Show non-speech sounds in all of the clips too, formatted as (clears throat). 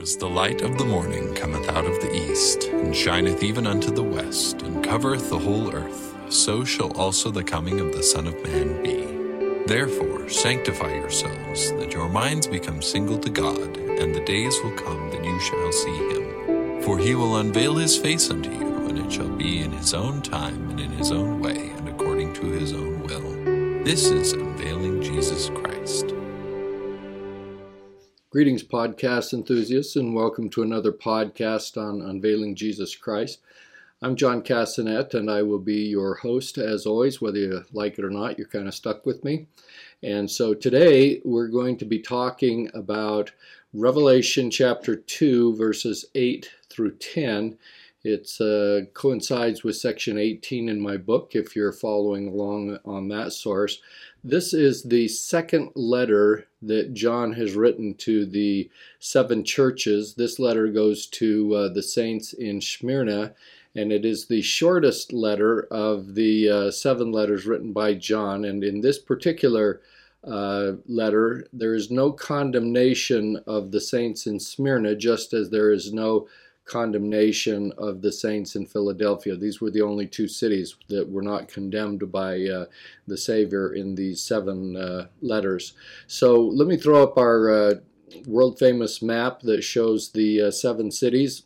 as the light of the morning cometh out of the east, and shineth even unto the west, and covereth the whole earth, so shall also the coming of the Son of Man be. Therefore, sanctify yourselves, that your minds become single to God, and the days will come that you shall see him. For he will unveil his face unto you, and it shall be in his own time, and in his own way, and according to his own will. This is unveiling Jesus Christ. Greetings, podcast enthusiasts, and welcome to another podcast on Unveiling Jesus Christ. I'm John Cassanet, and I will be your host as always. Whether you like it or not, you're kind of stuck with me. And so today we're going to be talking about Revelation chapter 2, verses 8 through 10. It uh, coincides with section 18 in my book if you're following along on that source. This is the second letter that John has written to the seven churches. This letter goes to uh, the saints in Smyrna, and it is the shortest letter of the uh, seven letters written by John. And in this particular uh, letter, there is no condemnation of the saints in Smyrna, just as there is no condemnation of the saints in Philadelphia. These were the only two cities that were not condemned by uh, the Savior in these seven uh, letters. So let me throw up our uh, world famous map that shows the uh, seven cities.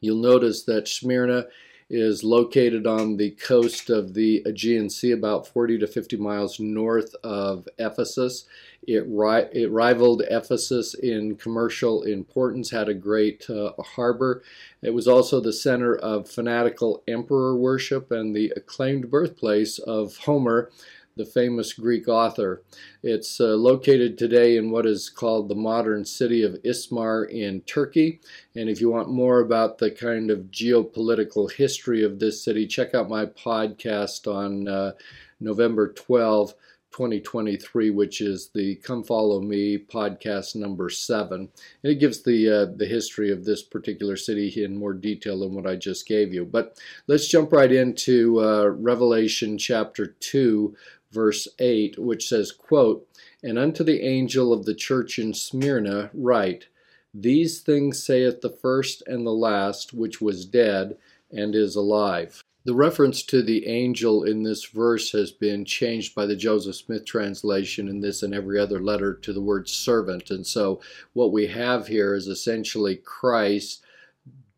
You'll notice that Smyrna is located on the coast of the Aegean Sea, about 40 to 50 miles north of Ephesus. It, ri- it rivaled Ephesus in commercial importance, had a great uh, harbor. It was also the center of fanatical emperor worship and the acclaimed birthplace of Homer, the famous Greek author. It's uh, located today in what is called the modern city of Izmir in Turkey. And if you want more about the kind of geopolitical history of this city, check out my podcast on uh, November 12. 2023, which is the Come Follow Me podcast number seven. And it gives the uh, the history of this particular city in more detail than what I just gave you. But let's jump right into uh, Revelation chapter 2, verse 8, which says, quote, And unto the angel of the church in Smyrna write, These things saith the first and the last, which was dead and is alive. The reference to the angel in this verse has been changed by the Joseph Smith translation in this and every other letter to the word servant. And so what we have here is essentially Christ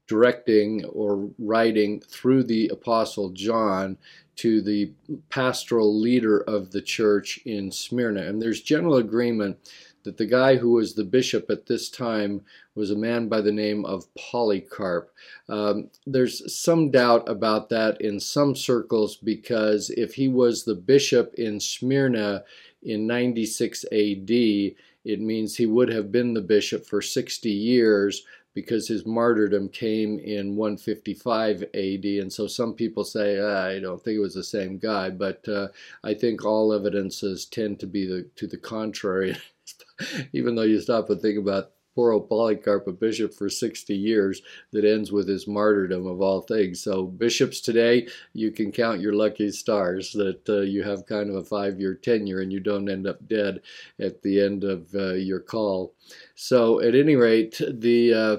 directing or writing through the Apostle John to the pastoral leader of the church in Smyrna. And there's general agreement that the guy who was the bishop at this time was a man by the name of Polycarp. Um, there's some doubt about that in some circles because if he was the bishop in Smyrna in 96 AD, it means he would have been the bishop for 60 years because his martyrdom came in 155 AD. And so some people say, ah, I don't think it was the same guy, but uh, I think all evidences tend to be the, to the contrary. (laughs) Even though you stop and think about poor old Polycarp, a bishop for 60 years, that ends with his martyrdom of all things. So, bishops today, you can count your lucky stars that uh, you have kind of a five year tenure and you don't end up dead at the end of uh, your call. So, at any rate, the uh,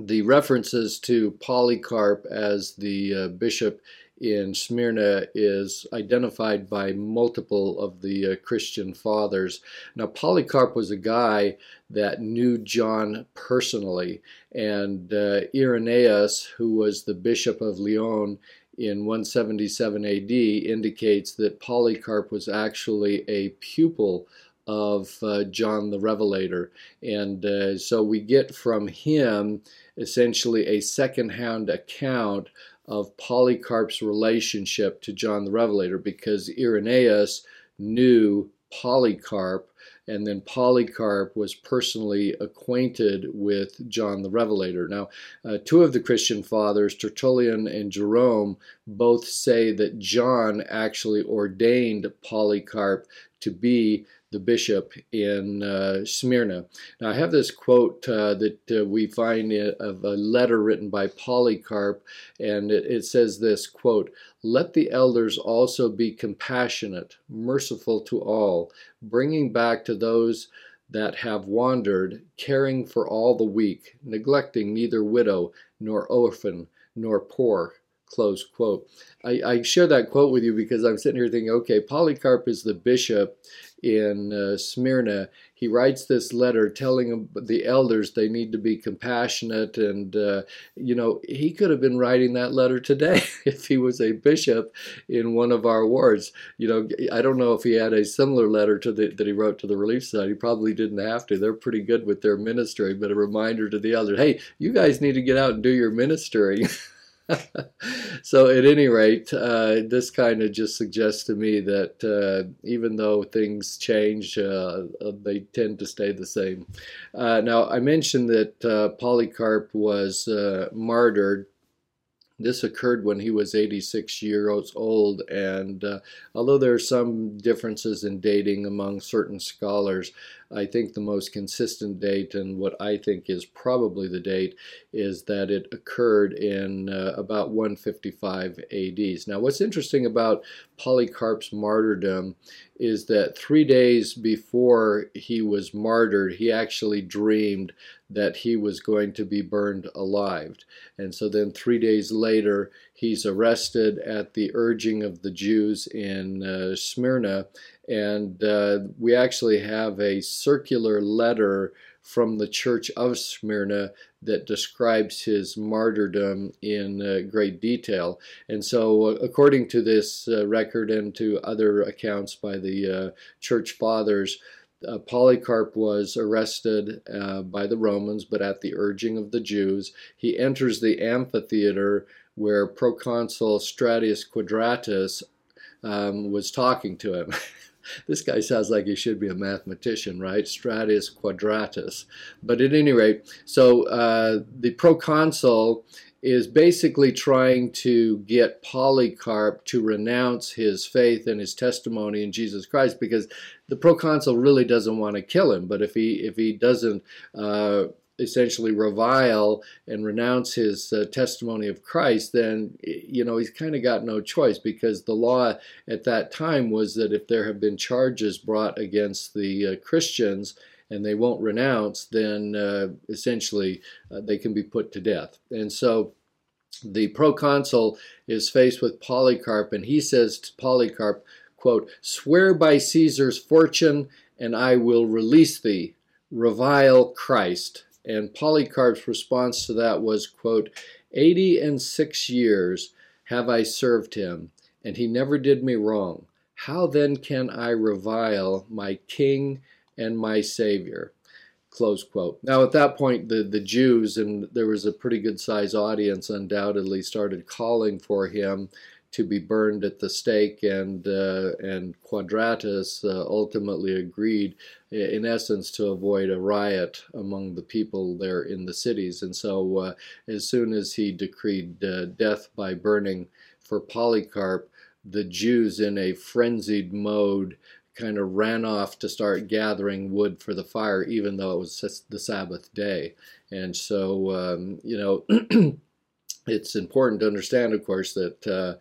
the references to Polycarp as the uh, bishop in Smyrna is identified by multiple of the uh, Christian fathers. Now, Polycarp was a guy that knew John personally, and uh, Irenaeus, who was the bishop of Lyon in 177 AD, indicates that Polycarp was actually a pupil of uh, John the Revelator. And uh, so we get from him essentially a second-hand account of Polycarp's relationship to John the Revelator because Irenaeus knew Polycarp and then Polycarp was personally acquainted with John the Revelator. Now, uh, two of the Christian fathers, Tertullian and Jerome, both say that John actually ordained Polycarp to be the bishop in uh, Smyrna. Now, I have this quote uh, that uh, we find of a letter written by Polycarp, and it, it says this quote, Let the elders also be compassionate, merciful to all, bringing back to those that have wandered, caring for all the weak, neglecting neither widow nor orphan nor poor. Close quote. I, I share that quote with you because I'm sitting here thinking, okay, Polycarp is the bishop in uh, Smyrna, he writes this letter telling the elders they need to be compassionate. And, uh, you know, he could have been writing that letter today (laughs) if he was a bishop in one of our wards. You know, I don't know if he had a similar letter to the, that he wrote to the Relief Society. He probably didn't have to. They're pretty good with their ministry, but a reminder to the elders hey, you guys need to get out and do your ministry. (laughs) so at any rate, uh, this kind of just suggests to me that uh, even though things change, uh, uh they tend to stay the same. Uh, now, I mentioned that uh, Polycarp was martyred this occurred when he was 86 years old, and although there are some differences in dating among certain scholars, I think the most consistent date, and what I think is probably the date, is that it occurred in uh, about 155 AD. Now, what's interesting about Polycarp's martyrdom is that three days before he was martyred, he actually dreamed that he was going to be burned alive. And so then three days later, he's arrested at the urging of the Jews in uh, Smyrna. And uh, we actually have a circular letter from the church of Smyrna that describes his martyrdom in uh, great detail. And so, uh, according to this uh, record and to other accounts by the uh, church fathers, uh, Polycarp was arrested uh, by the Romans, but at the urging of the Jews. He enters the amphitheater where proconsul Stratius Quadratus um, was talking to him. (laughs) this guy sounds like he should be a mathematician, right? Stratus Quadratus. But at any rate, so uh, the proconsul is basically trying to get Polycarp to renounce his faith and his testimony in Jesus Christ because the proconsul really doesn't want to kill him. But if he if he doesn't uh, essentially revile and renounce his uh, testimony of Christ, then you know he's kind of got no choice because the law at that time was that if there have been charges brought against the uh, Christians and they won't renounce, then uh, essentially uh, they can be put to death. And so the proconsul is faced with Polycarp, and he says to Polycarp, quote, Swear by Caesar's fortune, and I will release thee. Revile Christ. And Polycarp's response to that was, quote, Eighty and six years have I served him, and he never did me wrong. How then can I revile my king and my Savior. Close quote. Now, at that point, the, the Jews, and there was a pretty good sized audience, undoubtedly started calling for him to be burned at the stake, and uh, and Quadratus uh, ultimately agreed, in essence, to avoid a riot among the people there in the cities. And so, uh, as soon as he decreed uh, death by burning for Polycarp, the Jews, in a frenzied mode, kind of ran off to start gathering wood for the fire, even though it was the Sabbath day. And so, um, you know, (clears throat) it's important to understand, of course, that uh,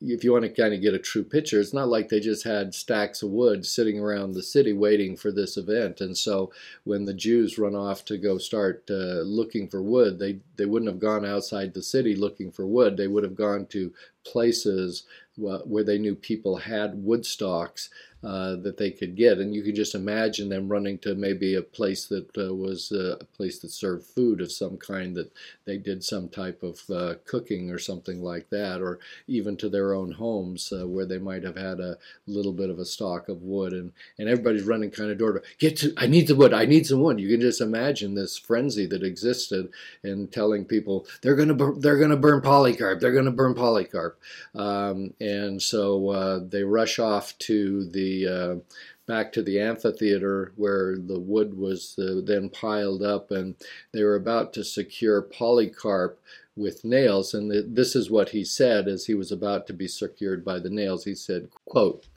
if you want to kind of get a true picture, it's not like they just had stacks of wood sitting around the city waiting for this event. And so when the Jews run off to go start uh, looking for wood, they, they wouldn't have gone outside the city looking for wood. They would have gone to places where they knew people had wood stocks uh, that they could get. And you can just imagine them running to maybe a place that uh, was uh, a place that served food of some kind, that they did some type of uh, cooking or something like that, or even to their own homes uh, where they might have had a little bit of a stock of wood. And, and everybody's running kind of door to get to, I need the wood, I need some wood. You can just imagine this frenzy that existed and telling people they're going to they're going to burn Polycarp, they're going to burn Polycarp. Um, and so they rush off to the uh, back to the amphitheater where the wood was uh, then piled up, and they were about to secure Polycarp with nails. And this is what he said as he was about to be secured by the nails. He said, quote,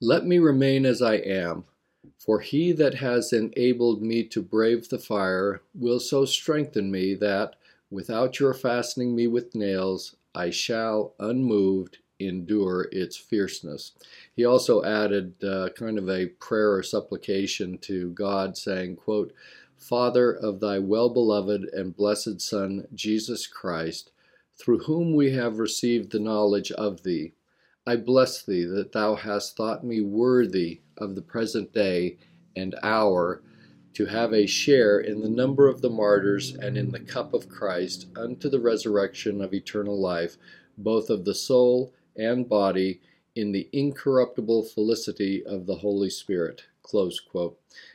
Let me remain as I am, for he that has enabled me to brave the fire will so strengthen me that, without your fastening me with nails, I shall, unmoved, endure its fierceness. He also added uh, kind of a prayer or supplication to God, saying, quote, Father of thy well beloved and blessed Son, Jesus Christ, through whom we have received the knowledge of thee, I bless thee that thou hast thought me worthy of the present day and hour to have a share in the number of the martyrs and in the cup of Christ unto the resurrection of eternal life, both of the soul and body, in the incorruptible felicity of the Holy Spirit.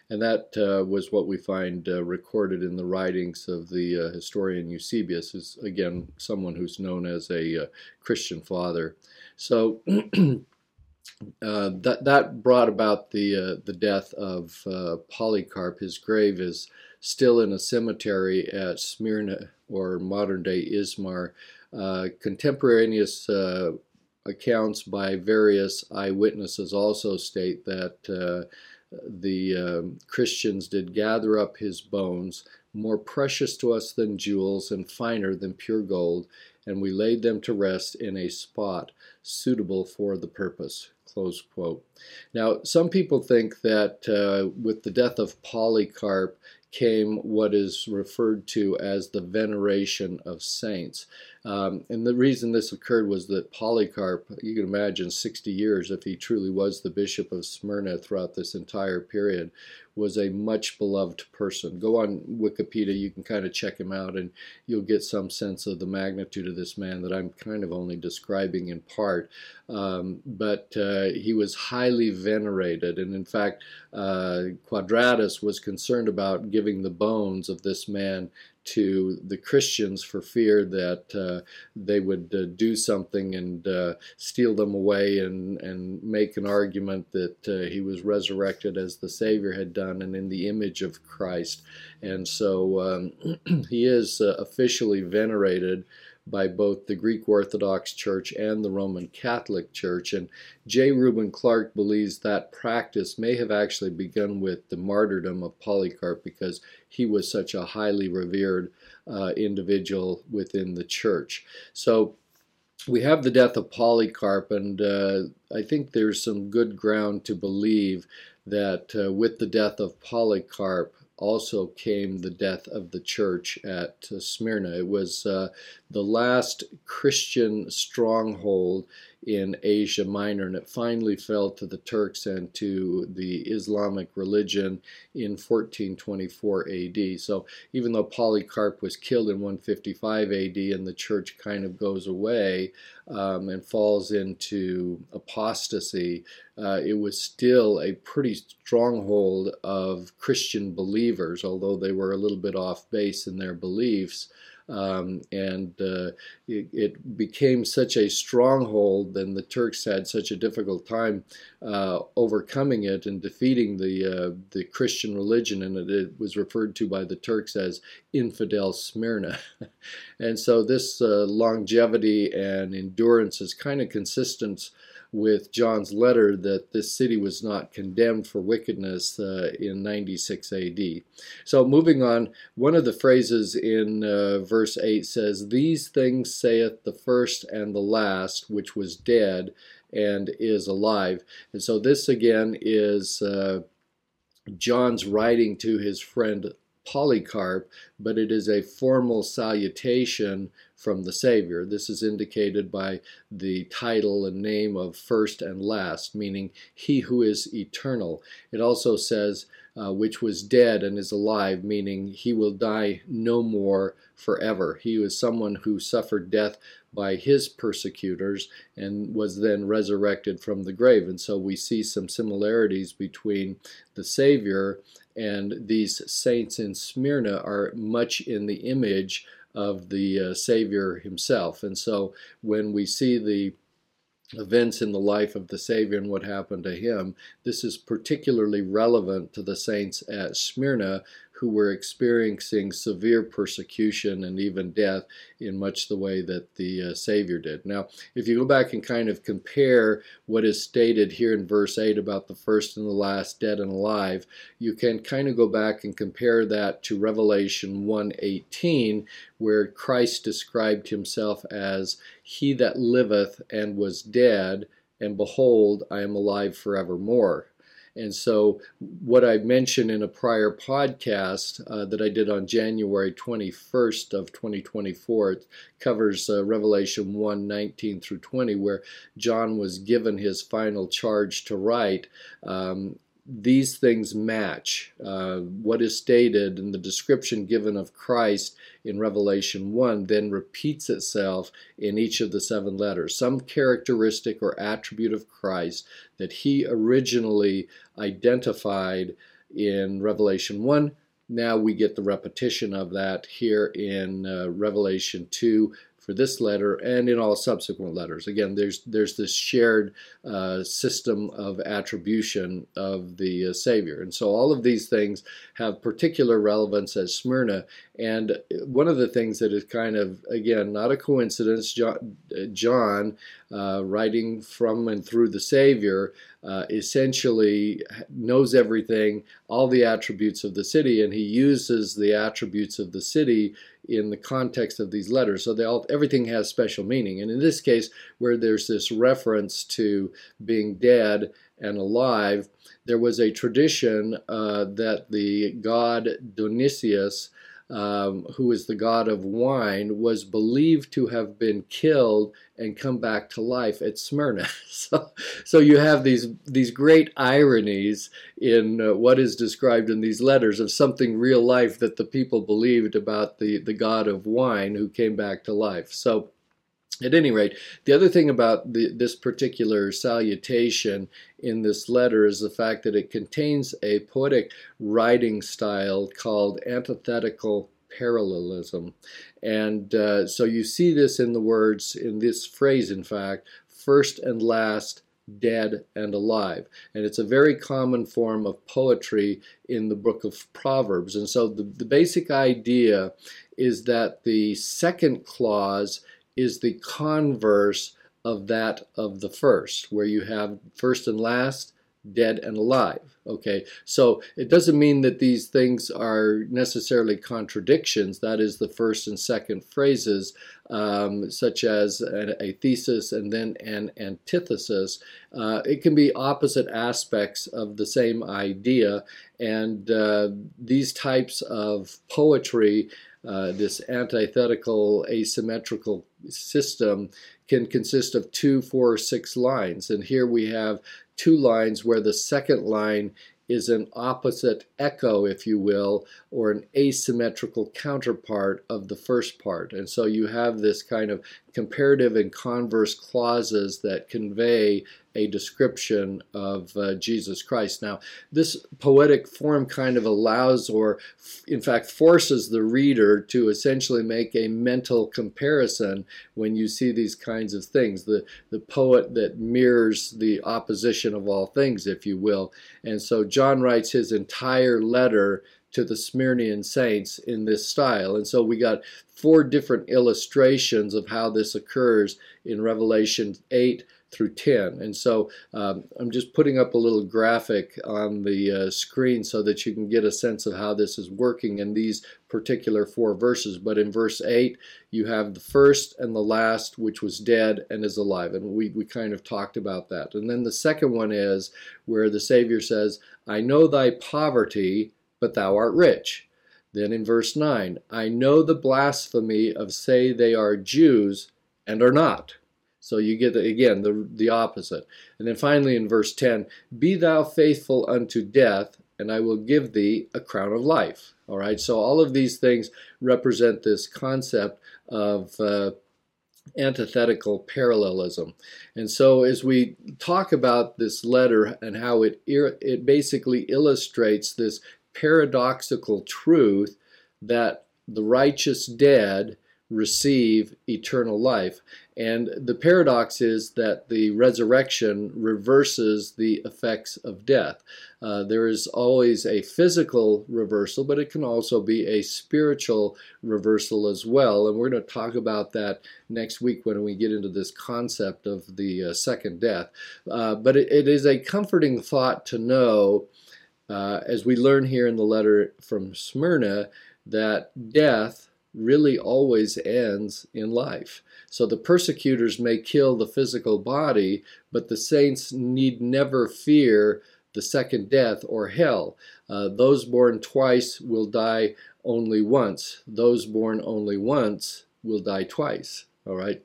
And that uh, was what we find uh, recorded in the writings of the uh, historian Eusebius, who's again someone who's known as a uh, Christian father. So (clears throat) uh, that that brought about the uh, the death of Polycarp. His grave is still in a cemetery at Smyrna, or modern day Izmir. Contemporaneous accounts by various eyewitnesses also state that the um, Christians did gather up his bones, more precious to us than jewels and finer than pure gold, and we laid them to rest in a spot suitable for the purpose. Close quote. Now, some people think that uh, with the death of Polycarp came what is referred to as the veneration of saints. Um, and the reason this occurred was that Polycarp, you can imagine 60 years if he truly was the bishop of Smyrna throughout this entire period, was a much beloved person. Go on Wikipedia, you can kind of check him out, and you'll get some sense of the magnitude of this man that I'm kind of only describing in part. Um, but uh, he was highly venerated, and in fact, uh, Quadratus was concerned about giving the bones of this man to the Christians for fear that uh, they would uh, do something and uh, steal them away and, and make an argument that he was resurrected as the Savior had done and in the image of Christ. And so um, (clears throat) he is officially venerated by both the Greek Orthodox Church and the Roman Catholic Church. And J. Reuben Clark believes that practice may have actually begun with the martyrdom of Polycarp because he was such a highly revered uh, individual within the church. So we have the death of Polycarp, and uh, I think there's some good ground to believe that uh, with the death of Polycarp, also came the death of the church at uh, Smyrna. It was uh, the last Christian stronghold in Asia Minor, and it finally fell to the Turks and to the Islamic religion in 1424 AD. So even though Polycarp was killed in 155 AD and the church kind of goes away um, and falls into apostasy, uh, it was still a pretty stronghold of Christian believers, although they were a little bit off base in their beliefs. Um, and uh, it, it, became such a stronghold, and the Turks had such a difficult time uh, overcoming it and defeating the uh, the Christian religion, and it, it, was referred to by the Turks as infidel Smyrna. (laughs) and so this uh, longevity and endurance is kind of consistent with John's letter that this city was not condemned for wickedness uh, in 96 AD. So, moving on, one of the phrases in uh, verse 8 says, These things saith the first and the last, which was dead and is alive. And so, this again is. Uh, John's writing to his friend Polycarp, but it is a formal salutation from the Savior. This is indicated by the title and name of first and last, meaning He who is eternal. It also says, uh, which was dead and is alive, meaning He will die no more forever. He was someone who suffered death by his persecutors and was then resurrected from the grave. And so we see some similarities between the Savior and these saints in Smyrna are much in the image of the uh, Savior himself. And so when we see the events in the life of the Savior and what happened to him, this is particularly relevant to the saints at Smyrna who were experiencing severe persecution and even death in much the way that the uh, Savior did. Now, if you go back and kind of compare what is stated here in verse 8 about the first and the last, dead and alive, you can kind of go back and compare that to Revelation 1:18, where Christ described himself as he that liveth and was dead, and behold, I am alive forevermore. And so, what I mentioned in a prior podcast uh, that I did on January 21st of 2024 covers uh, Revelation 1 19 through 20, where John was given his final charge to write. Um, these things match uh, what is stated in the description given of Christ in Revelation 1, then repeats itself in each of the seven letters. Some characteristic or attribute of Christ that he originally identified in Revelation 1. Now we get the repetition of that here in uh, Revelation 2 for this letter and in all subsequent letters. Again, there's there's this shared uh, system of attribution of the uh, Savior, and so all of these things have particular relevance at Smyrna. And one of the things that is kind of again not a coincidence, John, John uh, writing from and through the Savior, uh, essentially knows everything, all the attributes of the city, and he uses the attributes of the city in the context of these letters. So they all, everything has special meaning. And in this case, where there's this reference to being dead and alive, there was a tradition uh, that the god Dionysius um, who is the god of wine, was believed to have been killed and come back to life at Smyrna. (laughs) so, so you have these these great ironies in uh, what is described in these letters of something real life that the people believed about the the god of wine who came back to life. So. At any rate, the other thing about the, this particular salutation in this letter is the fact that it contains a poetic writing style called antithetical parallelism. And uh, so you see this in the words, in this phrase, in fact, first and last, dead and alive. And it's a very common form of poetry in the book of Proverbs. And so the, the basic idea is that the second clause is the converse of that of the first, where you have first and last, dead and alive. Okay, so it doesn't mean that these things are necessarily contradictions. That is the first and second phrases, um, such as a, thesis and then an antithesis. Uh, it can be opposite aspects of the same idea, and uh, these types of poetry. Uh, this antithetical asymmetrical system can consist of two, four, or six lines. And here we have two lines where the second line is an opposite echo, if you will, or an asymmetrical counterpart of the first part. And so you have this kind of comparative and converse clauses that convey a description of uh, Jesus Christ. Now, this poetic form kind of allows, or in fact forces the reader to essentially make a mental comparison when you see these kinds of things. The, the poet that mirrors the opposition of all things, if you will. And so John writes his entire letter to the Smyrnian saints in this style. And so we got four different illustrations of how this occurs in Revelation 8 through 10. And so um, I'm just putting up a little graphic on the uh, screen so that you can get a sense of how this is working in these particular four verses. But in verse 8, you have the first and the last, which was dead and is alive. And we, we kind of talked about that. And then the second one is where the Savior says, I know thy poverty but thou art rich. Then in verse 9, I know the blasphemy of say they are Jews and are not. So you get, again, the, the opposite. And then finally in verse 10, Be thou faithful unto death, and I will give thee a crown of life. All right, so all of these things represent this concept of uh, antithetical parallelism. And so as we talk about this letter and how it, it basically illustrates this paradoxical truth that the righteous dead receive eternal life. And the paradox is that the resurrection reverses the effects of death. Uh, there is always a physical reversal, but it can also be a spiritual reversal as well. And we're going to talk about that next week when we get into this concept of the uh, second death. Uh, but it, it is a comforting thought to know, uh, as we learn here in the letter from Smyrna, that death really always ends in life. So the persecutors may kill the physical body, but the saints need never fear the second death or hell. Uh, those born twice will die only once. Those born only once will die twice. All right,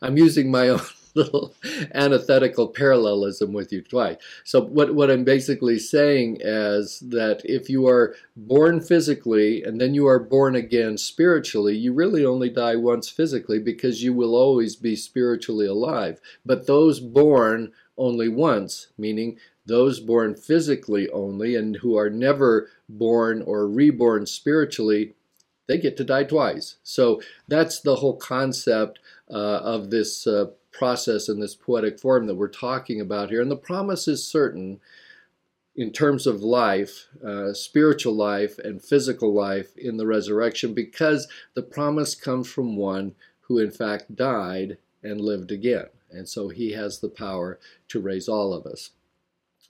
I'm, using my (laughs) own little antithetical parallelism with you twice. So what, what I'm basically saying is that if you are born physically and then you are born again spiritually, you really only die once physically because you will always be spiritually alive. But those born only once, meaning those born physically only and who are never born or reborn spiritually, they get to die twice. So that's the whole concept uh, of this uh, process and this poetic form that we're talking about here. And the promise is certain in terms of life, uh, spiritual life and physical life in the resurrection, because the promise comes from one who, in fact, died and lived again. And so he has the power to raise all of us.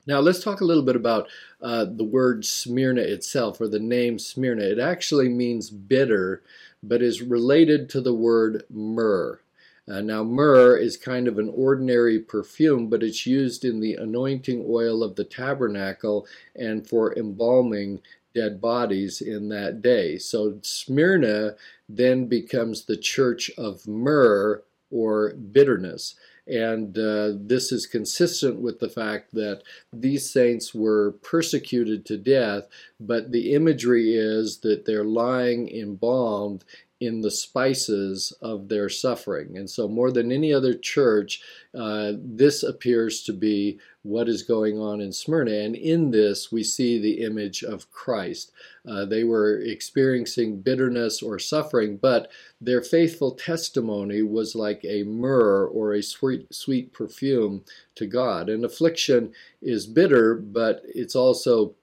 Now, let's talk a little bit about uh, the word Smyrna itself, or the name Smyrna. It actually means bitter, but is related to the word myrrh. Uh, now, myrrh is kind of an ordinary perfume, but it's used in the anointing oil of the tabernacle and for embalming dead bodies in that day. So, Smyrna then becomes the church of myrrh or bitterness. And uh, this is consistent with the fact that these saints were persecuted to death, but the imagery is that they're lying embalmed in the spices of their suffering. And so, more than any other church, uh, this appears to be what is going on in Smyrna. And in this, we see the image of Christ. Uh, they were experiencing bitterness or suffering, but their faithful testimony was like a myrrh or a sweet, sweet perfume to God. And affliction is bitter, but it's also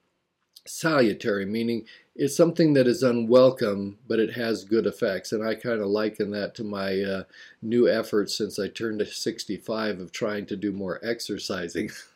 salutary, meaning it's something that is unwelcome, but it has good effects. And I kind of liken that to my uh, new efforts since I turned to 65 of trying to do more exercising. (laughs)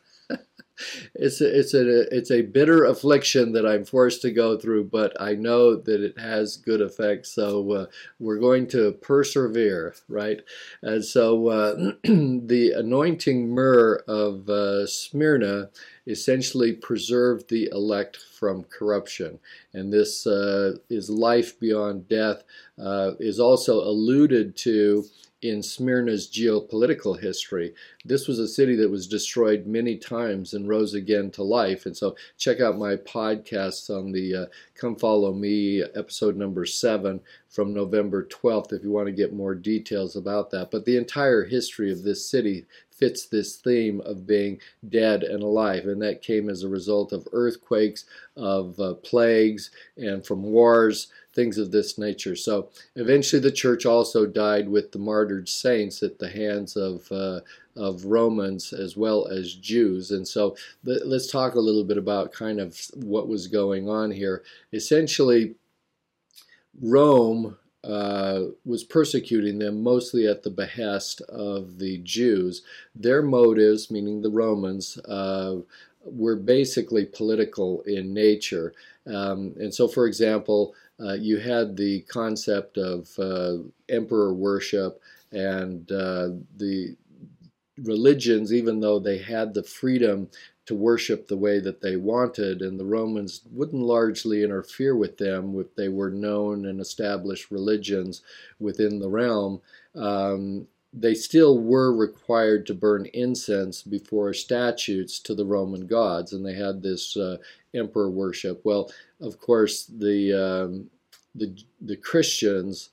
it's a, it's a it's a bitter affliction that I'm forced to go through, but I know that it has good effects. So uh, we're going to persevere, right? And so uh, (clears throat) the anointing myrrh of uh, Smyrna essentially preserved the elect from corruption, and this uh, is life beyond death. Uh, is also alluded to in Smyrna's geopolitical history. This was a city that was destroyed many times and rose again to life. And so check out my podcasts on the uh, Come Follow Me episode number seven from November 12th if you want to get more details about that. But the entire history of this city fits this theme of being dead and alive, and that came as a result of earthquakes, of uh, plagues, and from wars, things of this nature. So eventually, the church also died with the martyred saints at the hands of uh, of Romans as well as Jews. And so let's talk a little bit about kind of what was going on here. Essentially, Rome uh, was persecuting them mostly at the behest of the Jews. Their motives, meaning the Romans, uh, were basically political in nature. Um, and so, for example, uh, you had the concept of uh, emperor worship and uh, the religions, even though they had the freedom to worship the way that they wanted, and the Romans wouldn't largely interfere with them if they were known and established religions within the realm. Um, they still were required to burn incense before statues to the Roman gods, and they had this uh, emperor worship. Well, of course, the um, the the Christians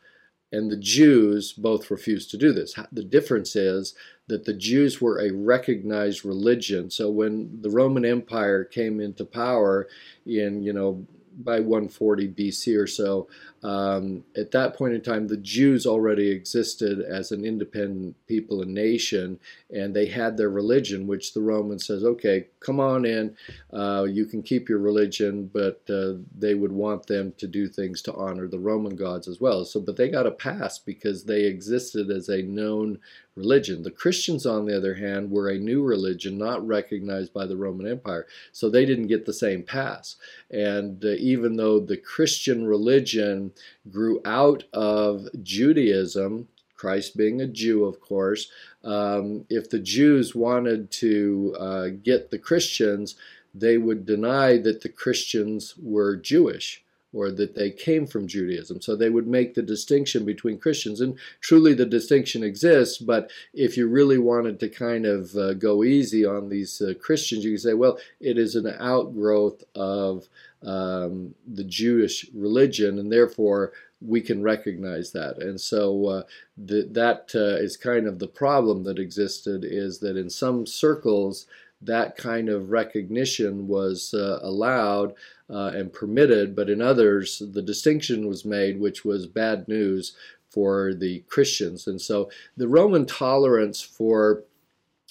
and the Jews both refused to do this. The difference is that the Jews were a recognized religion. So when the Roman Empire came into power in, you know, by 140 BC or so, um, at that point in time, the Jews already existed as an independent people and nation, and they had their religion, which the Roman says, okay, come on in, uh, you can keep your religion, but uh, they would want them to do things to honor the Roman gods as well. So, but they got a pass because they existed as a known religion. The Christians, on the other hand, were a new religion not recognized by the Roman Empire, so they didn't get the same pass. And uh, even though the Christian religion grew out of Judaism, Christ being a Jew, of course, um, if the Jews wanted to uh, get the Christians, they would deny that the Christians were Jewish or that they came from Judaism. So they would make the distinction between Christians. And truly the distinction exists, but if you really wanted to kind of uh, go easy on these uh, Christians, you could say, well, it is an outgrowth of um, the Jewish religion, and therefore we can recognize that. And so uh, the, that uh, is kind of the problem that existed is that in some circles, that kind of recognition was uh, allowed uh, and permitted, but in others, the distinction was made, which was bad news for the Christians. And so the Roman tolerance for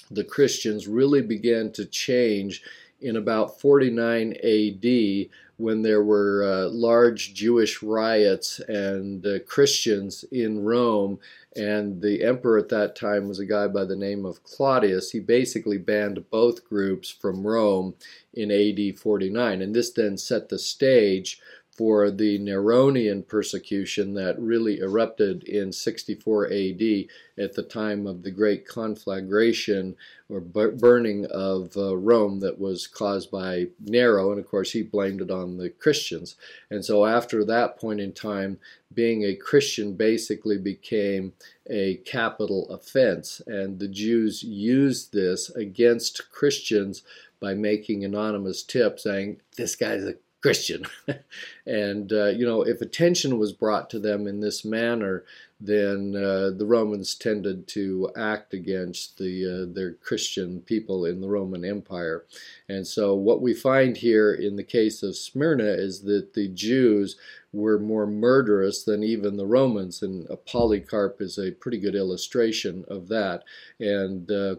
the Christians really began to change in about 49 AD when there were uh, large Jewish riots and uh, Christians in Rome. And the emperor at that time was a guy by the name of Claudius. He basically banned both groups from Rome in AD 49. And this then set the stage for the Neronian persecution that really erupted in 64 AD at the time of the great conflagration or burning of uh, Rome that was caused by Nero, and of course he blamed it on the Christians. And so after that point in time, being a Christian basically became a capital offense, and the Jews used this against Christians by making anonymous tips saying, This guy's a Christian. (laughs) and, uh, you know, if attention was brought to them in this manner, then uh, the Romans tended to act against the, uh, their Christian people in the Roman Empire. And so what we find here in the case of Smyrna is that the Jews were more murderous than even the Romans, and Polycarp is a pretty good illustration of that. And uh,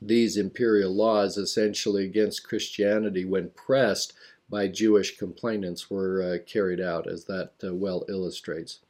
these imperial laws essentially against Christianity, when pressed, by Jewish complainants were uh, carried out, as that uh, well illustrates.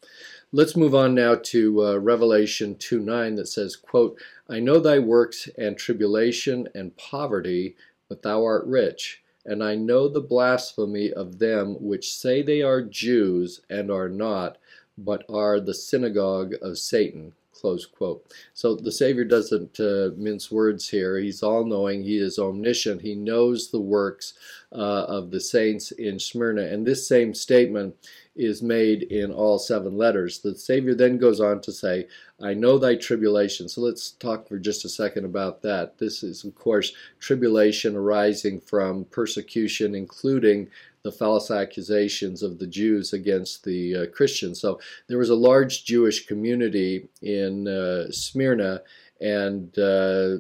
Let's move on now to uh, Revelation 2 9 that says, quote, I know thy works and tribulation and poverty, but thou art rich. And I know the blasphemy of them which say they are Jews and are not, but are the synagogue of Satan. Close quote. So the Savior doesn't uh, mince words here. He's all knowing, He is omniscient, He knows the works uh, of the saints in Smyrna. And this same statement is made in all seven letters. The Savior then goes on to say, I know thy tribulation. So let's talk for just a second about that. This is, of course, tribulation arising from persecution, including the false accusations of the Jews against the uh, Christians. So there was a large Jewish community in uh, Smyrna, and uh,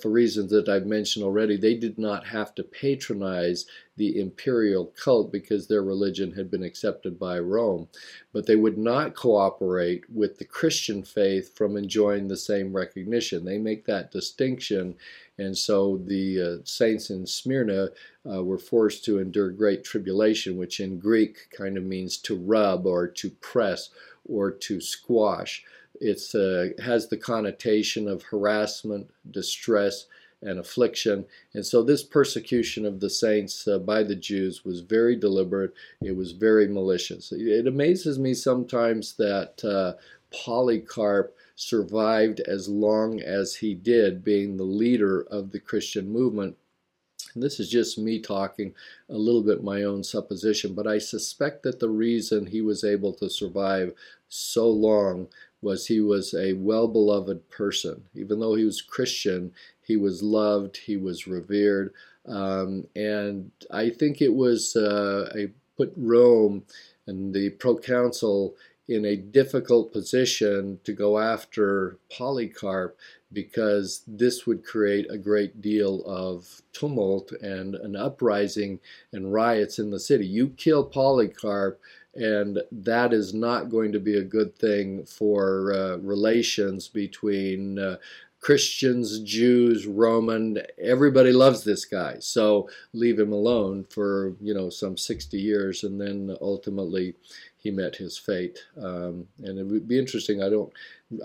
for reasons that I've mentioned already, they did not have to patronize the imperial cult because their religion had been accepted by Rome. But they would not cooperate with the Christian faith from enjoying the same recognition. They make that distinction, and so the uh, saints in Smyrna uh, were forced to endure great tribulation, which in Greek kind of means to rub or to press or to squash. It uh, has the connotation of harassment, distress, and affliction. And so this persecution of the saints uh, by the Jews was very deliberate. It was very malicious. It amazes me sometimes that uh, Polycarp survived as long as he did, being the leader of the Christian movement. And this is just me talking a little bit my own supposition, but I suspect that the reason he was able to survive so long was he was a well beloved person. Even though he was Christian, he was loved, he was revered. Um, and I think it was uh, a put Rome and the proconsul in a difficult position to go after Polycarp because this would create a great deal of tumult and an uprising and riots in the city. You kill Polycarp, and that is not going to be a good thing for uh, relations between uh, Christians, Jews, Roman, everybody loves this guy. So leave him alone for, you know, some 60 years and then ultimately he met his fate. Um, and it would be interesting. I don't,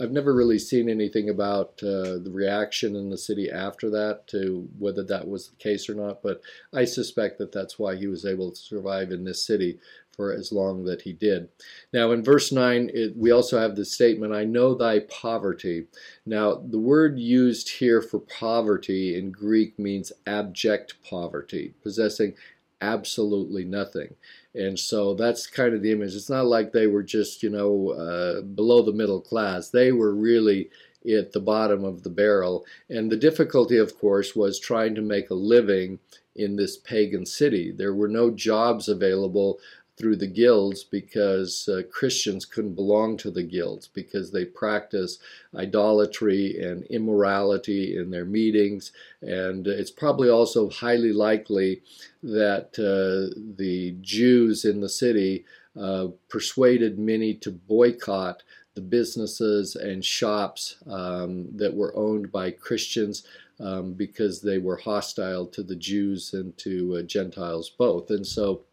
I've never really seen anything about uh, the reaction in the city after that to whether that was the case or not, but I suspect that that's why he was able to survive in this city for as long that he did. Now, in verse 9, it, we also have the statement, I know thy poverty. Now, the word used here for poverty in Greek means abject poverty, possessing absolutely nothing. And so that's kind of the image. It's not like they were just, you know, uh, below the middle class. They were really at the bottom of the barrel. And the difficulty, of course, was trying to make a living in this pagan city. There were no jobs available through the guilds because uh, Christians couldn't belong to the guilds because they practice idolatry and immorality in their meetings. And it's probably also highly likely that uh, the Jews in the city uh, persuaded many to boycott the businesses and shops um, that were owned by Christians um, because they were hostile to the Jews and to uh, Gentiles both. And so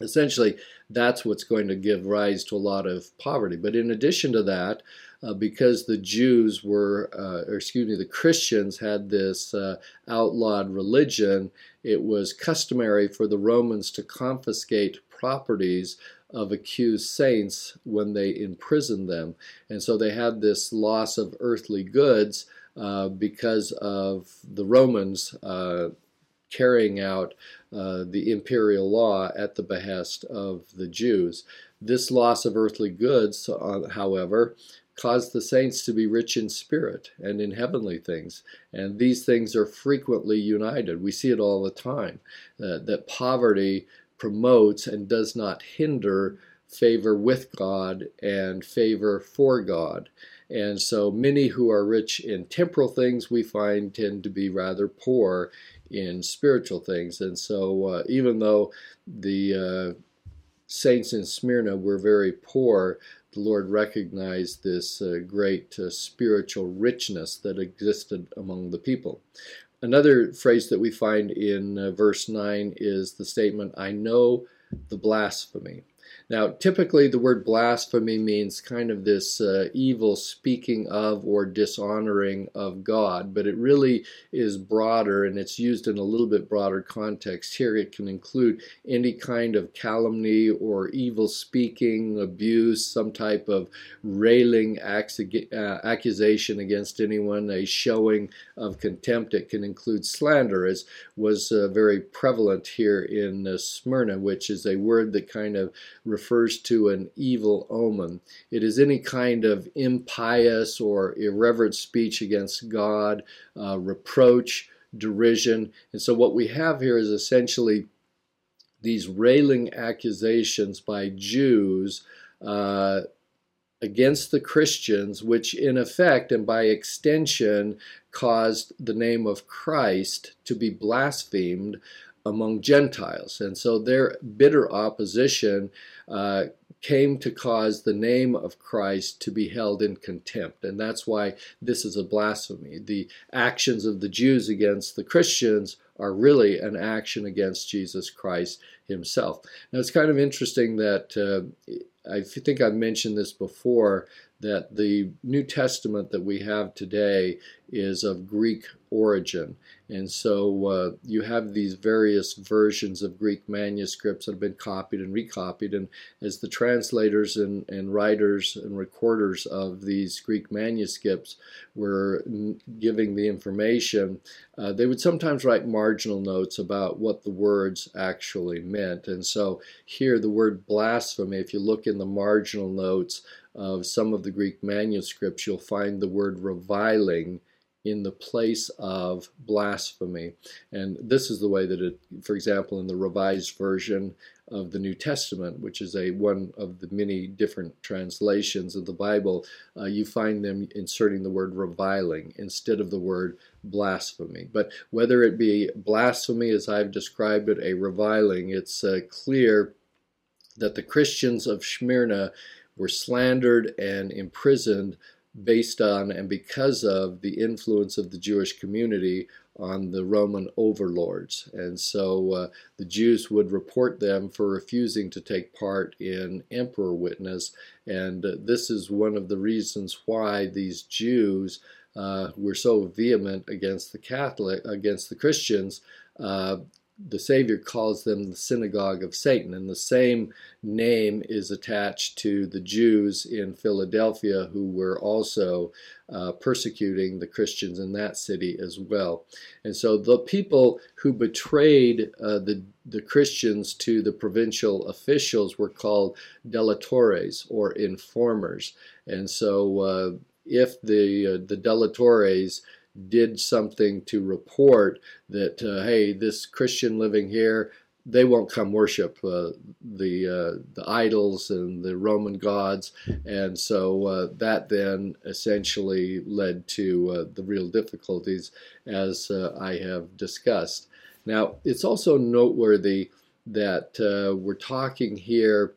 essentially that's what's going to give rise to a lot of poverty. But in addition to that, uh, because the Jews were, uh, or excuse me, the Christians had this uh, outlawed religion, it was customary for the Romans to confiscate properties of accused saints when they imprisoned them. And so they had this loss of earthly goods uh, because of the Romans uh, carrying out uh, the imperial law at the behest of the Jews. This loss of earthly goods, uh, however, caused the saints to be rich in spirit and in heavenly things. And these things are frequently united. We see it all the time uh, that poverty promotes and does not hinder favor with God and favor for God. And so many who are rich in temporal things we find tend to be rather poor in spiritual things. And so, uh, even though the uh, saints in Smyrna were very poor, the Lord recognized this uh, great uh, spiritual richness that existed among the people. Another phrase that we find in uh, verse 9 is the statement, I know the blasphemy. Now, typically, the word blasphemy means kind of this uh, evil speaking of or dishonoring of God, but it really is broader and it's used in a little bit broader context. Here, it can include any kind of calumny or evil speaking, abuse, some type of railing uh, accusation against anyone, a showing of contempt. It can include slander, as was uh, very prevalent here in uh, Smyrna, which is a word that kind of refers to an evil omen. It is any kind of impious or irreverent speech against God, uh, reproach, derision. And so what we have here is essentially these railing accusations by Jews uh, against the Christians, which in effect and by extension caused the name of Christ to be blasphemed among Gentiles. And so their bitter opposition uh, came to cause the name of Christ to be held in contempt. And that's why this is a blasphemy. The actions of the Jews against the Christians are really an action against Jesus Christ himself. Now, it's kind of interesting that uh, I think I've mentioned this before that the New Testament that we have today is of Greek origin. And so uh, you have these various versions of Greek manuscripts that have been copied and recopied. And as the translators and, and writers and recorders of these Greek manuscripts were giving the information, uh, they would sometimes write marginal notes about what the words actually meant. And so here, the word blasphemy, if you look in the marginal notes of some of the Greek manuscripts, you'll find the word reviling in the place of blasphemy. And this is the way that it, for example, in the Revised Version of the New Testament, which is a one of the many different translations of the Bible, uh, you find them inserting the word reviling instead of the word blasphemy. But whether it be blasphemy, as I've described it, a reviling, it's uh, clear that the Christians of Smyrna were slandered and imprisoned based on and because of the influence of the Jewish community on the Roman overlords. And so uh, the Jews would report them for refusing to take part in emperor witness. And uh, this is one of the reasons why these Jews uh, were so vehement against the Catholic, against the Christians, uh, the Savior calls them the synagogue of Satan, and the same name is attached to the Jews in Philadelphia who were also uh, persecuting the Christians in that city as well. And so the people who betrayed uh, the, the Christians to the provincial officials were called delatores or informers. And so uh, if the, uh, the delatores did something to report that, uh, hey, this Christian living here, they won't come worship uh, the uh, the idols and the Roman gods, and so uh, that then essentially led to uh, the real difficulties, as uh, I have discussed. Now, it's also noteworthy that uh, we're talking here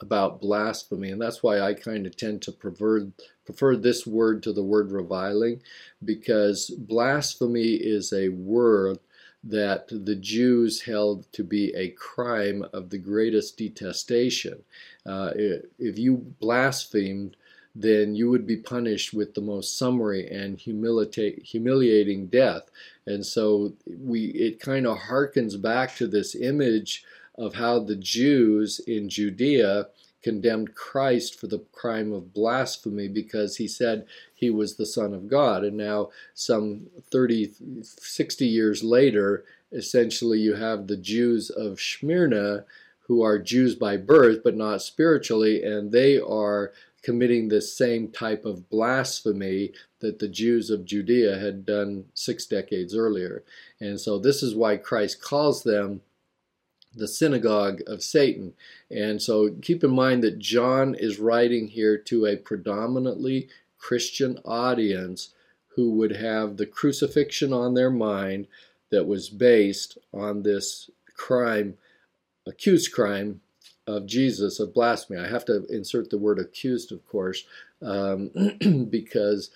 about blasphemy, and that's why I kind of tend to prefer prefer this word to the word reviling, because blasphemy is a word that the Jews held to be a crime of the greatest detestation. Uh, if you blasphemed, then you would be punished with the most summary and humiliating death. And so we it kind of harkens back to this image of how the Jews in Judea condemned Christ for the crime of blasphemy because he said he was the Son of God. And now, some 30, 60 years later, essentially you have the Jews of Smyrna who are Jews by birth but not spiritually, and they are committing the same type of blasphemy that the Jews of Judea had done six decades earlier. And so, this is why Christ calls them the synagogue of Satan. And so keep in mind that John is writing here to a predominantly Christian audience who would have the crucifixion on their mind that was based on this crime, accused crime of Jesus of blasphemy. I have to insert the word accused, of course, um, (clears throat) because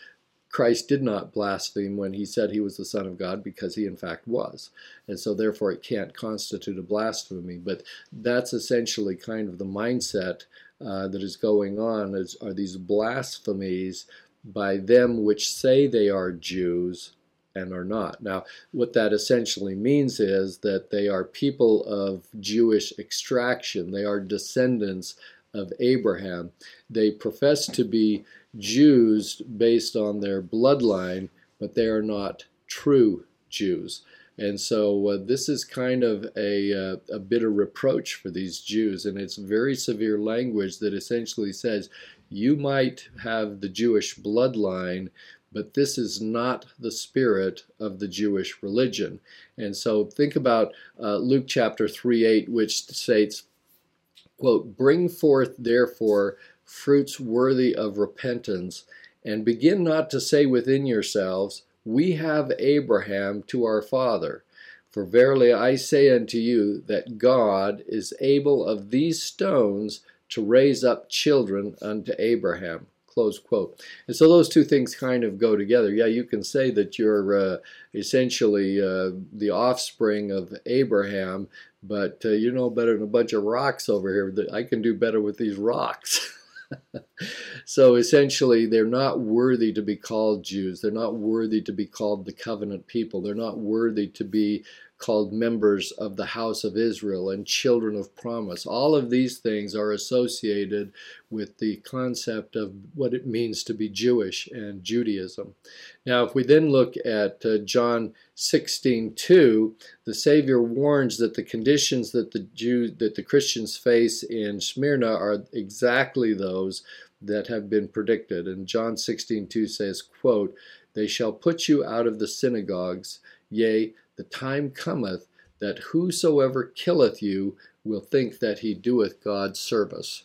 Christ did not blaspheme when he said he was the Son of God because he, in fact, was. And so, therefore, it can't constitute a blasphemy. But that's essentially kind of the mindset uh, that is going on is, are these blasphemies by them which say they are Jews and are not. Now, what that essentially means is that they are people of Jewish extraction, they are descendants of Abraham. They profess to be Jews based on their bloodline, but they are not true Jews. And so uh, this is kind of a, uh, a bitter reproach for these Jews, and it's very severe language that essentially says you might have the Jewish bloodline, but this is not the spirit of the Jewish religion. And so think about uh, Luke chapter 3 8, which states, quote, Bring forth therefore fruits worthy of repentance, and begin not to say within yourselves, We have Abraham to our father. For verily I say unto you that God is able of these stones to raise up children unto Abraham. Close quote. And so those two things kind of go together. Yeah, you can say that you're uh, essentially uh, the offspring of Abraham, but uh, you know better than a bunch of rocks over here. That I can do better with these rocks. (laughs) so essentially, they're not worthy to be called Jews. They're not worthy to be called the covenant people. They're not worthy to be called members of the house of Israel and children of promise. All of these things are associated with the concept of what it means to be Jewish and Judaism. Now, if we then look at uh, John 16:2, the Savior warns that the conditions that the Jew that the Christians face in Smyrna are exactly those that have been predicted. And John 16:2 says, quote, "They shall put you out of the synagogues, yea, the time cometh that whosoever killeth you will think that he doeth God's service.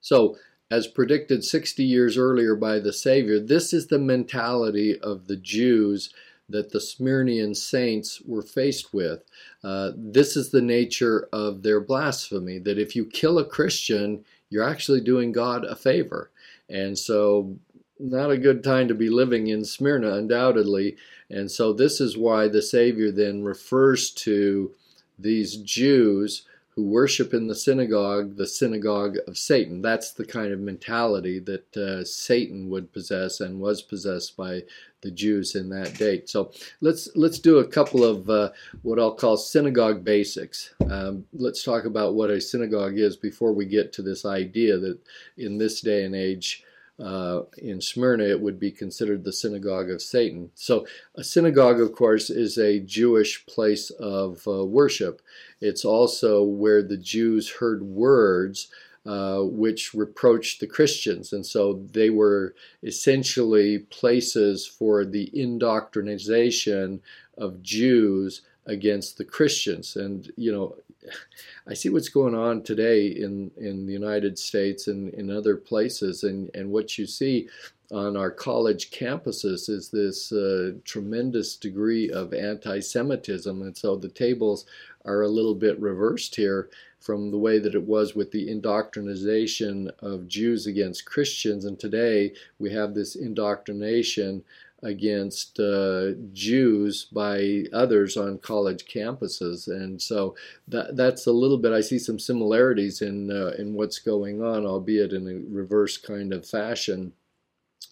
So, as predicted 60 years earlier by the Savior, this is the mentality of the Jews that the Smyrnian saints were faced with. Uh, this is the nature of their blasphemy that if you kill a Christian, you're actually doing God a favor. And so, not a good time to be living in Smyrna, undoubtedly. And so, this is why the Savior then refers to these Jews who worship in the synagogue, the synagogue of Satan. That's the kind of mentality that uh, Satan would possess and was possessed by the Jews in that date. So let's let's do a couple of uh, what I'll call synagogue basics. Um, let's talk about what a synagogue is before we get to this idea that in this day and age uh, in Smyrna, it would be considered the synagogue of Satan. So, a synagogue, of course, is a Jewish place of uh, worship. It's also where the Jews heard words uh, which reproached the Christians. And so they were essentially places for the indoctrination of Jews against the Christians. And, you know, (laughs) I see what's going on today in, in the United States and in other places, and, and what you see on our college campuses is this uh, tremendous degree of anti Semitism. And so the tables are a little bit reversed here from the way that it was with the indoctrination of Jews against Christians. And today we have this indoctrination against uh, Jews by others on college campuses, and so that that's a little bit. I see some similarities in uh, in what's going on, albeit in a reverse kind of fashion.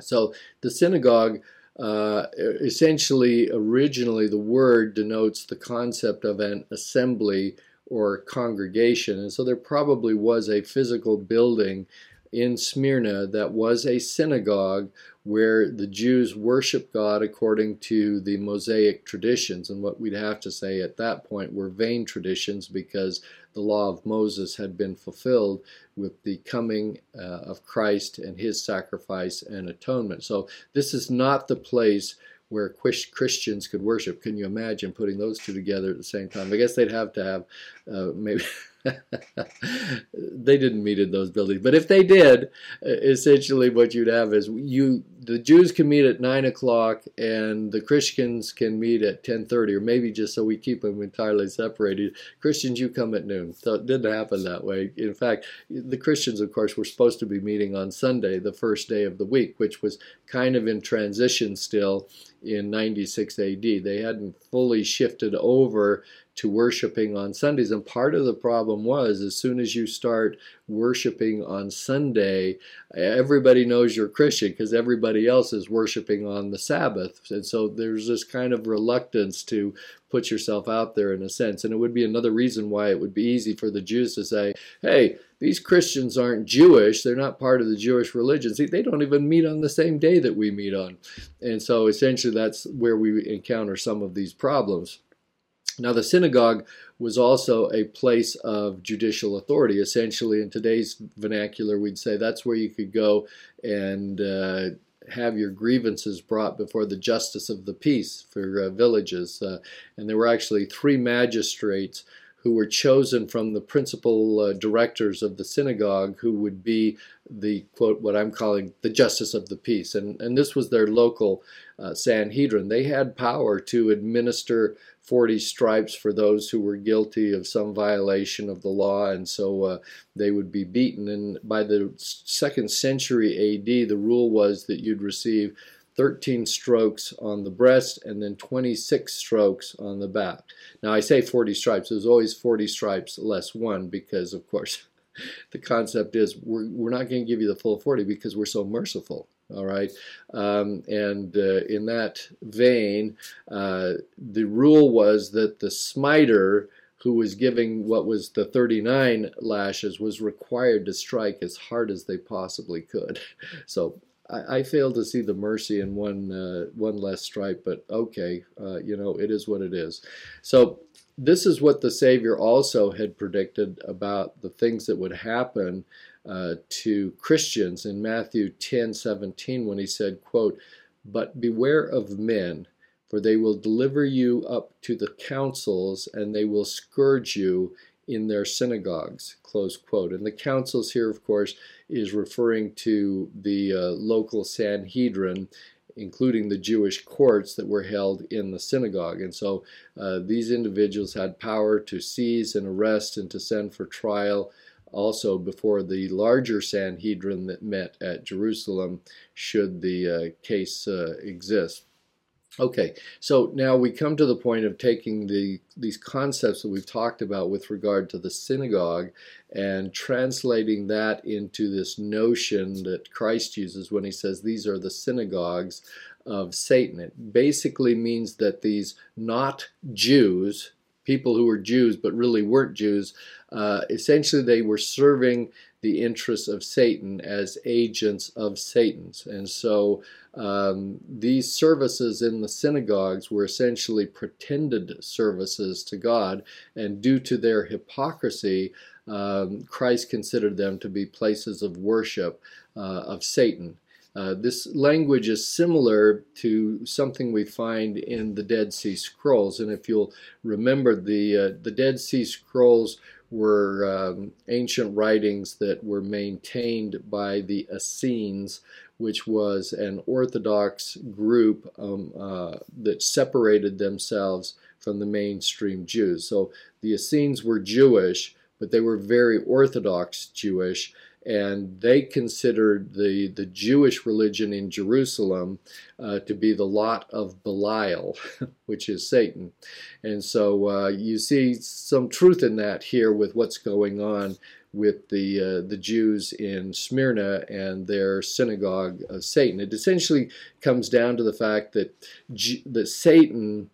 So the synagogue. Uh, essentially, originally, the word denotes the concept of an assembly or congregation. And so there probably was a physical building in Smyrna that was a synagogue where the Jews worship God according to the Mosaic traditions. And what we'd have to say at that point were vain traditions because the law of Moses had been fulfilled with the coming uh, of Christ and his sacrifice and atonement. So this is not the place where Christians could worship. Can you imagine putting those two together at the same time? I guess they'd have to have uh, maybe. (laughs) they didn't meet in those buildings, but if they did, uh, essentially what you'd have is you the Jews can meet at nine o'clock and the Christians can meet at ten thirty, or maybe just so we keep them entirely separated. Christians, you come at noon. So it didn't happen that way. In fact, the Christians, of course, were supposed to be meeting on Sunday, the first day of the week, which was kind of in transition still in 96 AD. They hadn't fully shifted over to worshiping on Sundays. And part of the problem was as soon as you start worshiping on Sunday, everybody knows you're Christian because everybody else is worshiping on the Sabbath. And so there's this kind of reluctance to put yourself out there in a sense. And it would be another reason why it would be easy for the Jews to say, hey, these Christians aren't Jewish. They're not part of the Jewish religion. See, they don't even meet on the same day that we meet on. And so essentially that's where we encounter some of these problems. Now, the synagogue was also a place of judicial authority. Essentially, in today's vernacular, we'd say that's where you could go and uh, have your grievances brought before the justice of the peace for uh, villages. Uh, and there were actually three magistrates who were chosen from the principal uh, directors of the synagogue who would be the quote what I'm calling the justice of the peace and and this was their local uh, Sanhedrin they had power to administer 40 stripes for those who were guilty of some violation of the law and so uh, they would be beaten and by the second century AD the rule was that you'd receive 13 strokes on the breast and then 26 strokes on the back. Now I say 40 stripes, there's always 40 stripes less one because of course (laughs) the concept is we're, we're not going to give you the full 40 because we're so merciful. All right. Um, and uh, in that vein, uh, the rule was that the smiter who was giving what was the 39 lashes was required to strike as hard as they possibly could. (laughs) So I, I fail to see the mercy in one uh, one less stripe, but okay, uh, you know it is what it is. So this is what the Savior also had predicted about the things that would happen uh, to Christians in Matthew 10, 17, when he said, quote, But beware of men, for they will deliver you up to the councils, and they will scourge you in their synagogues, close quote. And the councils here, of course, is referring to the uh, local Sanhedrin including the Jewish courts that were held in the synagogue. And so uh, these individuals had power to seize and arrest and to send for trial also before the larger Sanhedrin that met at Jerusalem, should the uh, case uh, exist. Okay, so now we come to the point of taking the these concepts that we've talked about with regard to the synagogue and translating that into this notion that Christ uses when he says these are the synagogues of Satan. It basically means that these not Jews, people who were Jews but really weren't Jews, uh, essentially they were serving the interests of Satan as agents of Satan's. And so um, these services in the synagogues were essentially pretended services to God, and due to their hypocrisy, um, Christ considered them to be places of worship uh, of Satan. Uh, this language is similar to something we find in the Dead Sea Scrolls, and if you'll remember, the uh, the Dead Sea Scrolls were um, ancient writings that were maintained by the Essenes, which was an Orthodox group um, uh, that separated themselves from the mainstream Jews. So the Essenes were Jewish, but they were very Orthodox Jewish and they considered the, the Jewish religion in Jerusalem uh, to be the lot of Belial, (laughs) which is Satan. And so uh, you see some truth in that here with what's going on with the uh, the Jews in Smyrna and their synagogue of Satan. It essentially comes down to the fact that G- that Satan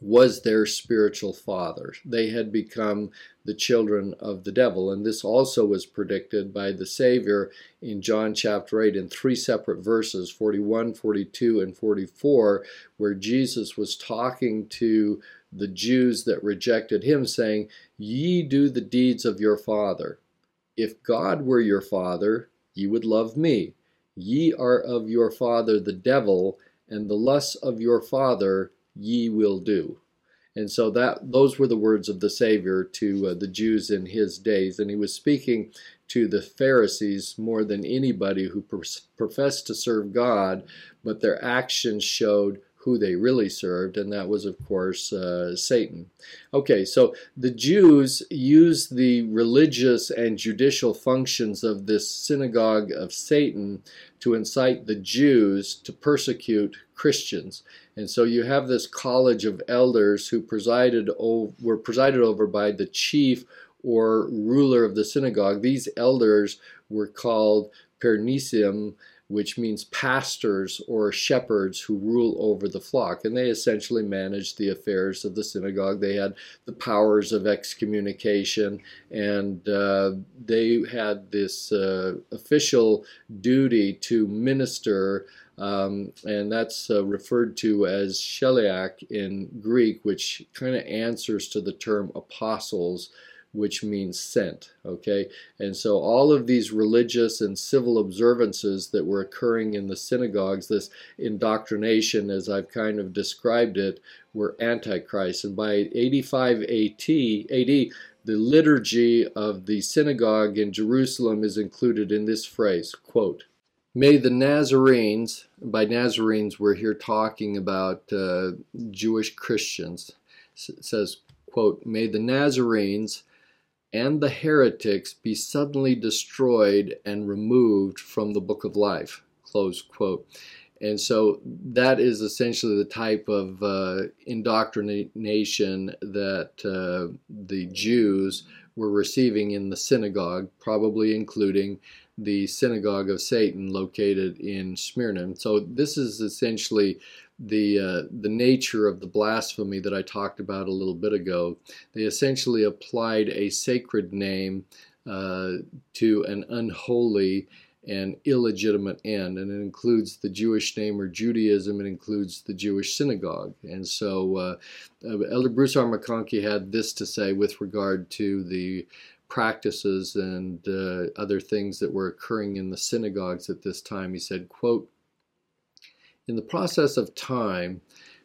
was their spiritual father. They had become the children of the devil. And this also was predicted by the Savior in John chapter 8 in three separate verses 41, 42, and 44, where Jesus was talking to the Jews that rejected him, saying, Ye do the deeds of your father. If God were your father, ye would love me. Ye are of your father the devil, and the lusts of your father ye will do. And so that those were the words of the Savior to uh, the Jews in his days, and he was speaking to the Pharisees more than anybody who professed to serve God, but their actions showed who they really served, and that was, of course, uh, Satan. Okay, so the Jews used the religious and judicial functions of this synagogue of Satan to incite the Jews to persecute Christians. And so you have this college of elders who presided over, were presided over by the chief or ruler of the synagogue. These elders were called Parnasim, which means pastors or shepherds who rule over the flock. And they essentially managed the affairs of the synagogue. They had the powers of excommunication, and uh, they had this uh, official duty to minister. Um, and that's uh, referred to as sheliach in Greek, which kind of answers to the term apostles which means sent. Okay, and so all of these religious and civil observances that were occurring in the synagogues, this indoctrination, as I've kind of described it, were antichrist. And by 85 AD, AD the liturgy of the synagogue in Jerusalem is included in this phrase, quote, May the Nazarenes, by Nazarenes we're here talking about uh, Jewish Christians, says, quote, May the Nazarenes and the heretics be suddenly destroyed and removed from the book of life. Close quote. And so that is essentially the type of uh, indoctrination that uh, the Jews were receiving in the synagogue, probably including the synagogue of Satan located in Smyrna. So this is essentially the uh, the nature of the blasphemy that I talked about a little bit ago. They essentially applied a sacred name uh, to an unholy and illegitimate end, and it includes the Jewish name or Judaism. It includes the Jewish synagogue, and so uh, uh Elder Bruce R. McConkie had this to say with regard to the practices and uh, other things that were occurring in the synagogues at this time. He said, "quote." In the process of time,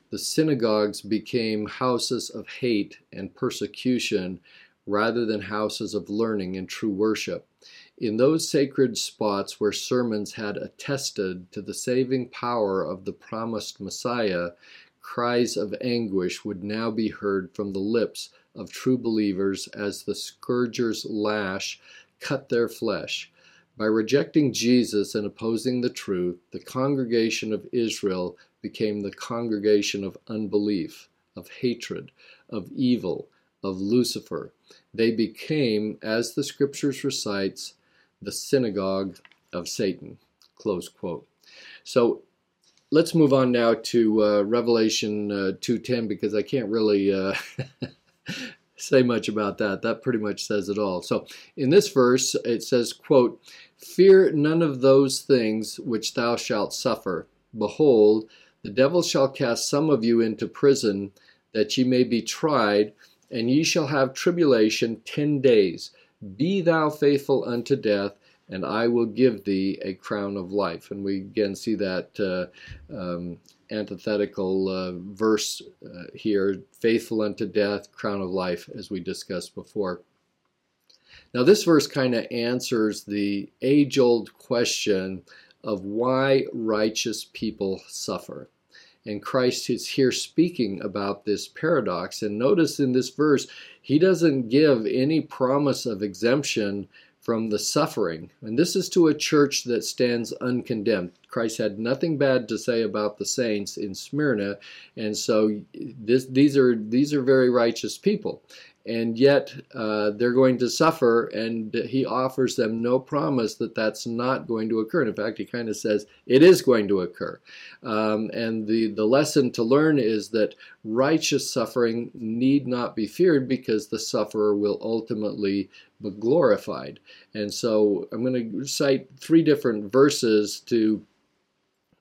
the synagogues became houses of hate and persecution rather than houses of learning and true worship. In those sacred spots where sermons had attested to the saving power of the promised Messiah, cries of anguish would now be heard from the lips of true believers as the scourger's lash cut their flesh. By rejecting Jesus and opposing the truth, the congregation of Israel became the congregation of unbelief, of hatred, of evil, of Lucifer. They became, as the scriptures recites, the synagogue of Satan. Close quote. So let's move on now to uh, Revelation uh, 2.10 because I can't really uh, (laughs) say much about that. That pretty much says it all. So in this verse, it says, quote, Fear none of those things which thou shalt suffer. Behold, the devil shall cast some of you into prison, that ye may be tried, and ye shall have tribulation ten days. Be thou faithful unto death, and I will give thee a crown of life. And we again see that uh, um, antithetical uh, verse uh, here faithful unto death, crown of life, as we discussed before. Now, this verse kind of answers the age old question of why righteous people suffer. And Christ is here speaking about this paradox. And notice in this verse, he doesn't give any promise of exemption from the suffering. And this is to a church that stands uncondemned. Christ had nothing bad to say about the saints in Smyrna, and so this, these are these are very righteous people and yet uh, they're going to suffer, and he offers them no promise that that's not going to occur. And in fact, he kind of says it is going to occur. Um, and the, the lesson to learn is that righteous suffering need not be feared because the sufferer will ultimately be glorified. And so I'm going to cite three different verses to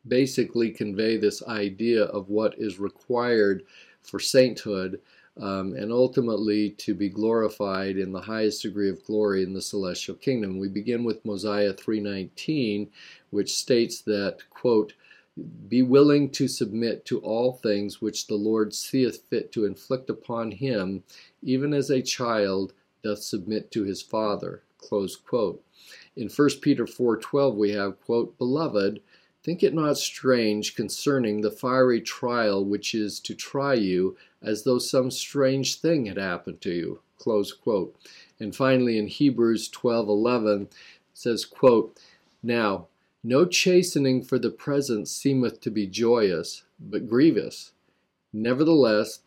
basically convey this idea of what is required for sainthood um, and ultimately to be glorified in the highest degree of glory in the celestial kingdom. We begin with Mosiah 3:19, which states that, quote, be willing to submit to all things which the Lord seeth fit to inflict upon him, even as a child doth submit to his father. Close quote. In 1 Peter 4:12 we have, quote, Beloved, think it not strange concerning the fiery trial which is to try you, as though some strange thing had happened to you. Close quote. And finally in Hebrews 12:11 says, quote, Now, no chastening for the present seemeth to be joyous, but grievous. Nevertheless,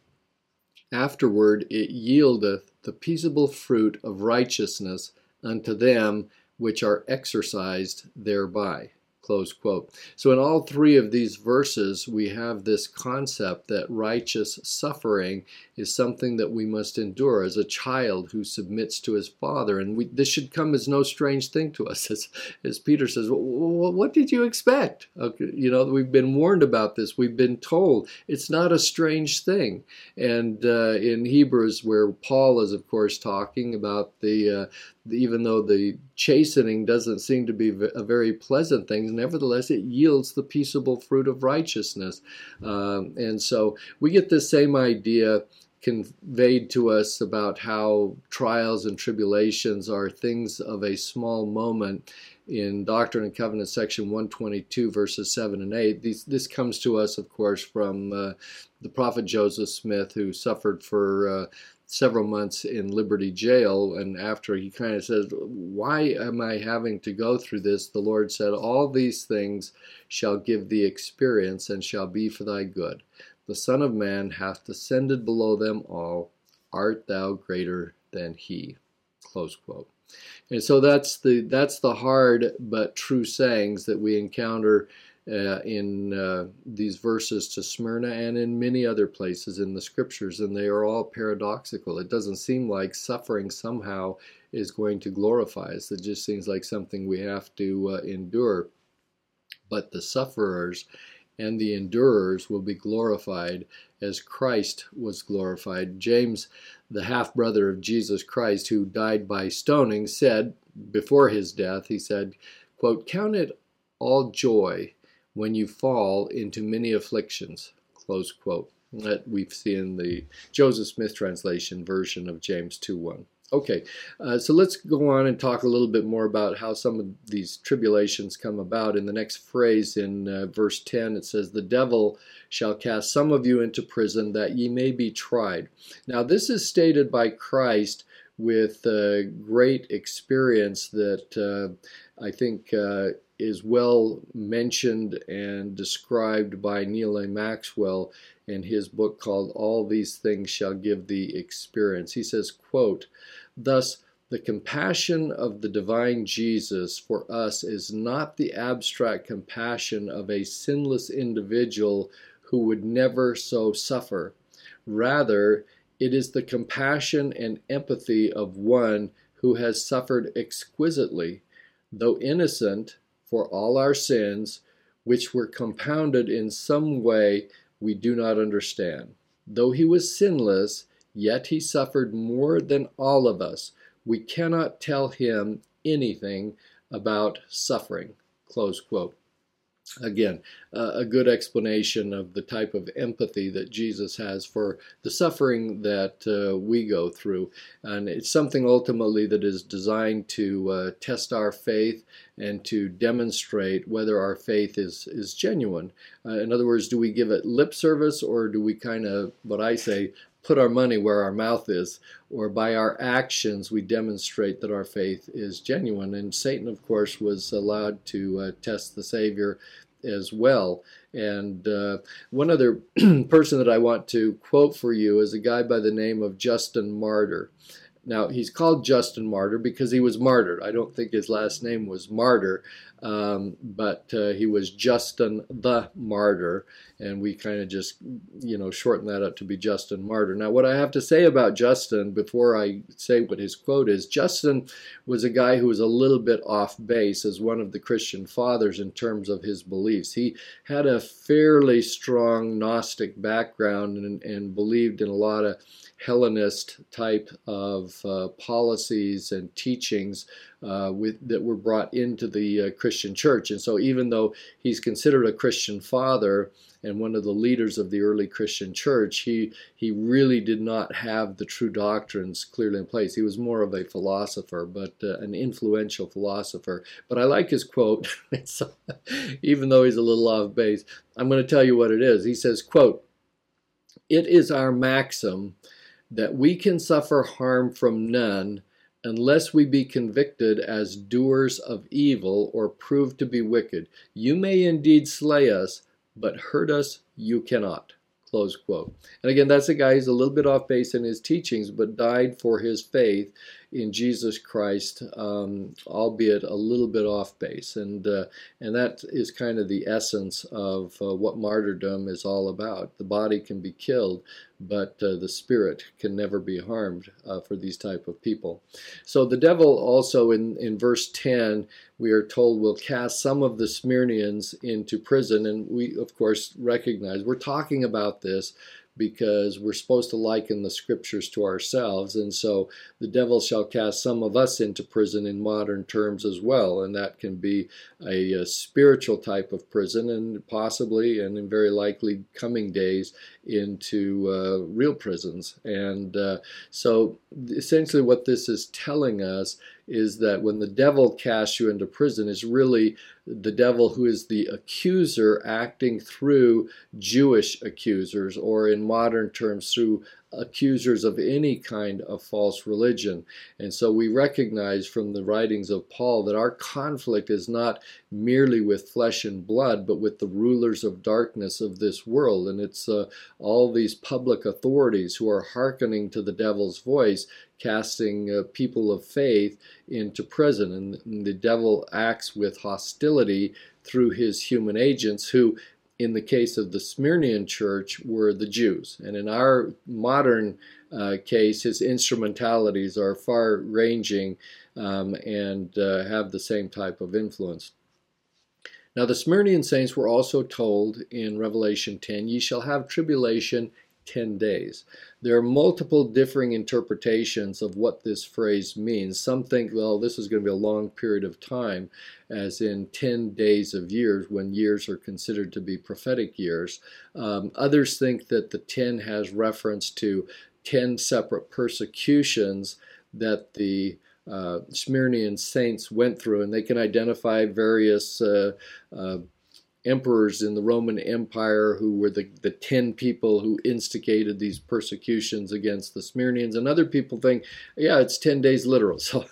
afterward it yieldeth the peaceable fruit of righteousness unto them which are exercised thereby. So, in all three of these verses, we have this concept that righteous suffering is something that we must endure as a child who submits to his father. And we, this should come as no strange thing to us. (laughs) As, as Peter says, What did you expect? Okay, you know, we've been warned about this, we've been told. It's not a strange thing. And uh, in Hebrews, where Paul is, of course, talking about the, uh, even though the chastening doesn't seem to be a very pleasant thing, nevertheless it yields the peaceable fruit of righteousness. Um, and so we get the same idea conveyed to us about how trials and tribulations are things of a small moment in Doctrine and Covenants section 122 verses 7 and 8 These, this comes to us of course from uh, the prophet Joseph Smith who suffered for uh, several months in Liberty Jail. And after he kind of says, Why am I having to go through this? The Lord said, All these things shall give thee experience and shall be for thy good. The Son of Man hath descended below them all. Art thou greater than he? Close quote. And so that's the that's the hard but true sayings that we encounter uh, in uh, these verses to Smyrna and in many other places in the scriptures, and they are all paradoxical. It doesn't seem like suffering somehow is going to glorify us, it just seems like something we have to uh, endure. But the sufferers and the endurers will be glorified as Christ was glorified. James, the half brother of Jesus Christ, who died by stoning, said before his death, he said, quote, Count it all joy when you fall into many afflictions. Close quote. That we see in the Joseph Smith translation version of James 2 1. Okay, uh, so let's go on and talk a little bit more about how some of these tribulations come about. In the next phrase in uh, verse 10, it says, The devil shall cast some of you into prison that ye may be tried. Now, this is stated by Christ with uh, great experience that uh, I think uh, is well mentioned and described by Neal A. Maxwell in his book called All These Things Shall Give Thee Experience. He says, quote, Thus, the compassion of the divine Jesus for us is not the abstract compassion of a sinless individual who would never so suffer. Rather, it is the compassion and empathy of one who has suffered exquisitely, though innocent, for all our sins, which were compounded in some way we do not understand. Though he was sinless, Yet he suffered more than all of us. We cannot tell him anything about suffering. Close quote. Again, uh, a good explanation of the type of empathy that Jesus has for the suffering that uh, we go through. And it's something ultimately that is designed to uh, test our faith and to demonstrate whether our faith is, is genuine. Uh, in other words, do we give it lip service or do we kind of, what I say, put our money where our mouth is, or by our actions we demonstrate that our faith is genuine. And Satan, of course, was allowed to uh, test the Savior as well. And uh, one other (clears throat) person that I want to quote for you is a guy by the name of Justin Martyr. Now, he's called Justin Martyr because he was martyred. I don't think his last name was Martyr, um, but uh, he was Justin the Martyr, and we kind of just, you know, shorten that up to be Justin Martyr. Now, what I have to say about Justin before I say what his quote is Justin was a guy who was a little bit off base as one of the Christian fathers in terms of his beliefs. He had a fairly strong Gnostic background and, and believed in a lot of Hellenist type of uh, policies and teachings uh, with, that were brought into the uh, Christian church. And so, even though he's considered a Christian father and one of the leaders of the early Christian church, he, he really did not have the true doctrines clearly in place. He was more of a philosopher, but uh, an influential philosopher. But I like his quote, (laughs) even though he's a little off base. I'm going to tell you what it is. He says, quote, It is our maxim that we can suffer harm from none unless we be convicted as doers of evil or proved to be wicked. You may indeed slay us, but hurt us you cannot. Close quote. And again, that's a guy who's a little bit off base in his teachings, but died for his faith in Jesus Christ, um, albeit a little bit off base. And, uh, and that is kind of the essence of uh, what martyrdom is all about. The body can be killed, but uh, the spirit can never be harmed uh, for these type of people. So the devil also in, in verse 10, we are told will cast some of the Smyrnians into prison. And we, of course, recognize we're talking about this because we're supposed to liken the scriptures to ourselves. And so the devil shall cast some of us into prison in modern terms as well. And that can be a, a spiritual type of prison and possibly and in very likely coming days into uh, real prisons. And uh, so essentially what this is telling us is that when the devil casts you into prison is really the devil who is the accuser acting through Jewish accusers or in modern terms through accusers of any kind of false religion. And so we recognize from the writings of Paul that our conflict is not merely with flesh and blood, but with the rulers of darkness of this world. And it's uh, all these public authorities who are hearkening to the devil's voice, casting uh, people of faith into prison. And, the devil acts with hostility through his human agents who in the case of the Smyrnian church were the Jews. And in our modern uh, case, his instrumentalities are far ranging um, and uh, have the same type of influence. Now, the Smyrnian saints were also told in Revelation 10, Ye shall have tribulation 10 days. There are multiple differing interpretations of what this phrase means. Some think, well, this is going to be a long period of time, as in 10 days of years, when years are considered to be prophetic years. Um, others think that the 10 has reference to 10 separate persecutions that the uh, Smyrnian saints went through, and they can identify various uh, uh, emperors in the Roman Empire who were the, the 10 people who instigated these persecutions against the Smyrnians. And other people think, yeah, it's 10 days literal. (laughs) So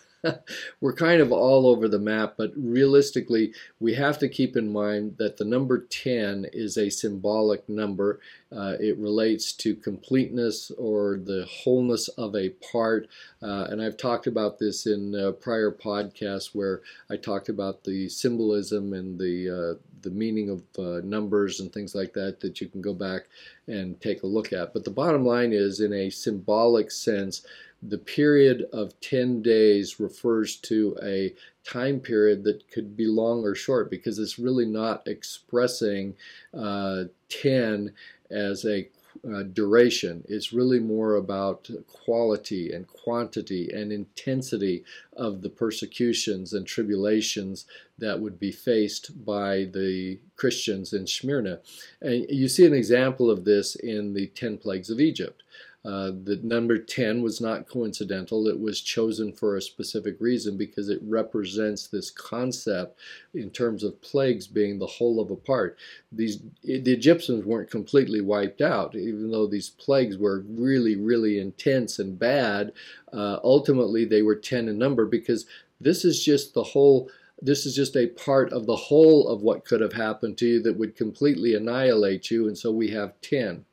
we're kind of all over the map, but realistically, we have to keep in mind that the number 10 is a symbolic number. Uh, it relates to completeness or the wholeness of a part. Uh, and I've talked about this in uh, prior podcasts where I talked about the symbolism and the uh, the meaning of uh, numbers and things like that that you can go back and take a look at. But the bottom line is, in a symbolic sense, the period of 10 days refers to a time period that could be long or short because it's really not expressing uh, 10 as a uh, duration. It's really more about quality and quantity and intensity of the persecutions and tribulations that would be faced by the Christians in Smyrna. And you see an example of this in the 10 plagues of Egypt. Uh, the number 10 was not coincidental. It was chosen for a specific reason because it represents this concept in terms of plagues being the whole of a part. These, the Egyptians weren't completely wiped out, even though these plagues were really, really intense and bad. Uh, ultimately, they were 10 in number because this is just the whole this is just a part of the whole of what could have happened to you that would completely annihilate you. And so we have 10.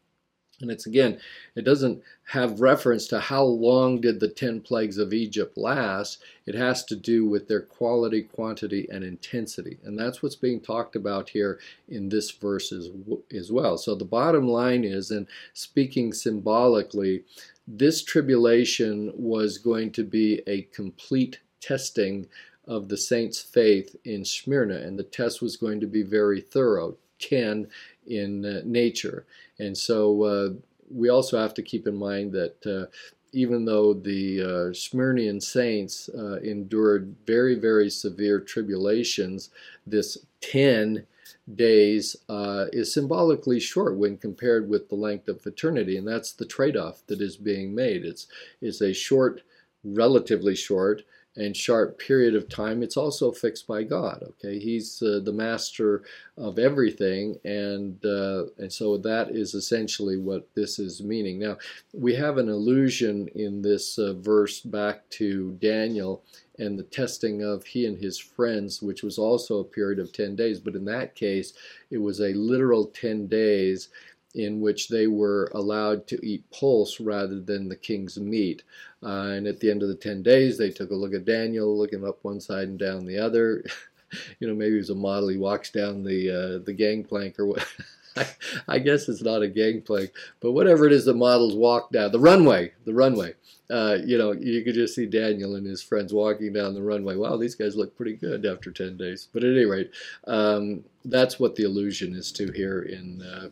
And it's again, it doesn't have reference to how long did the 10 plagues of Egypt last. It has to do with their quality, quantity, and intensity. And that's what's being talked about here in this verse as, as well. So the bottom line is, and speaking symbolically, this tribulation was going to be a complete testing of the saints' faith in Smyrna, and the test was going to be very thorough. 10 in uh, nature. And so uh, we also have to keep in mind that uh, even though the uh, Smyrnian saints uh, endured very, very severe tribulations, this 10 days uh, is symbolically short when compared with the length of eternity. And that's the trade off that is being made. It's, it's a short, relatively short, and sharp period of time, it's also fixed by God. Okay, He's uh, the master of everything, and uh, and so that is essentially what this is meaning. Now we have an allusion in this uh, verse back to Daniel and the testing of he and his friends, which was also a period of ten days, but in that case it was a literal ten days in which they were allowed to eat pulse rather than the king's meat. Uh, and at the end of the 10 days, they took a look at Daniel, looking up one side and down the other. (laughs) you know, maybe he was a model. He walks down the uh, the gangplank or what. (laughs) I, guess it's not a gangplank, but whatever it is, the models walk down the runway. The runway. Uh, you know, you could just see Daniel and his friends walking down the runway. Wow, these guys look pretty good after 10 days. But at any rate, um, that's what the allusion is to here in uh,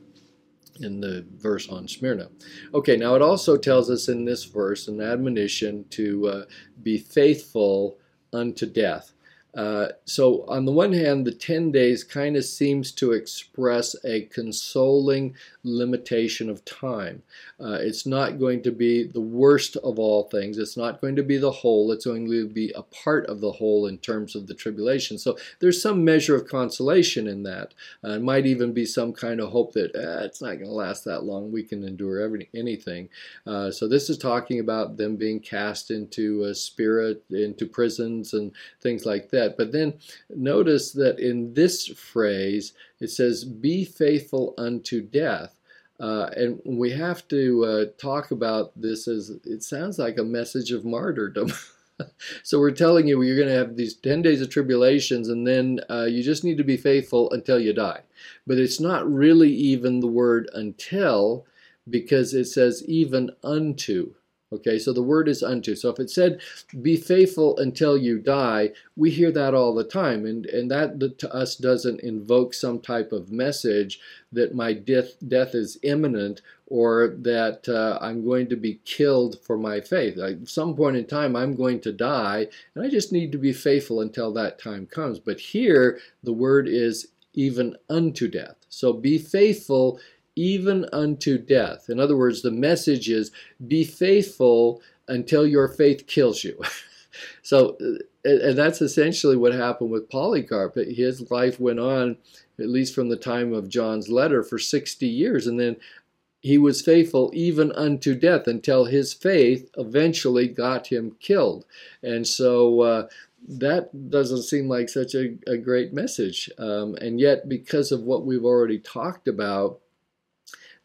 in the verse on Smyrna. Okay, now it also tells us in this verse an admonition to uh, be faithful unto death. Uh, so, on the one hand, the 10 days kind of seems to express a consoling limitation of time. Uh, it's not going to be the worst of all things. It's not going to be the whole. It's going to be a part of the whole in terms of the tribulation. So, there's some measure of consolation in that. Uh, it might even be some kind of hope that eh, it's not going to last that long. We can endure every, anything. Uh, so, this is talking about them being cast into a spirit, into prisons, and things like that. But then notice that in this phrase, it says, Be faithful unto death. Uh, and we have to uh, talk about this as it sounds like a message of martyrdom. (laughs) so we're telling you you're going to have these 10 days of tribulations and then uh, you just need to be faithful until you die. But it's not really even the word until because it says even unto. Okay, so the word is unto. So if it said, be faithful until you die, we hear that all the time. And, and that to us doesn't invoke some type of message that my death, death is imminent or that uh, I'm going to be killed for my faith. At some point in time, I'm going to die, and I just need to be faithful until that time comes. But here, the word is even unto death. So be faithful even unto death. In other words, the message is be faithful until your faith kills you. (laughs) so, and that's essentially what happened with Polycarp. His life went on, at least from the time of John's letter, for 60 years. And then he was faithful even unto death until his faith eventually got him killed. And so uh, that doesn't seem like such a, a great message. Um, and yet, because of what we've already talked about,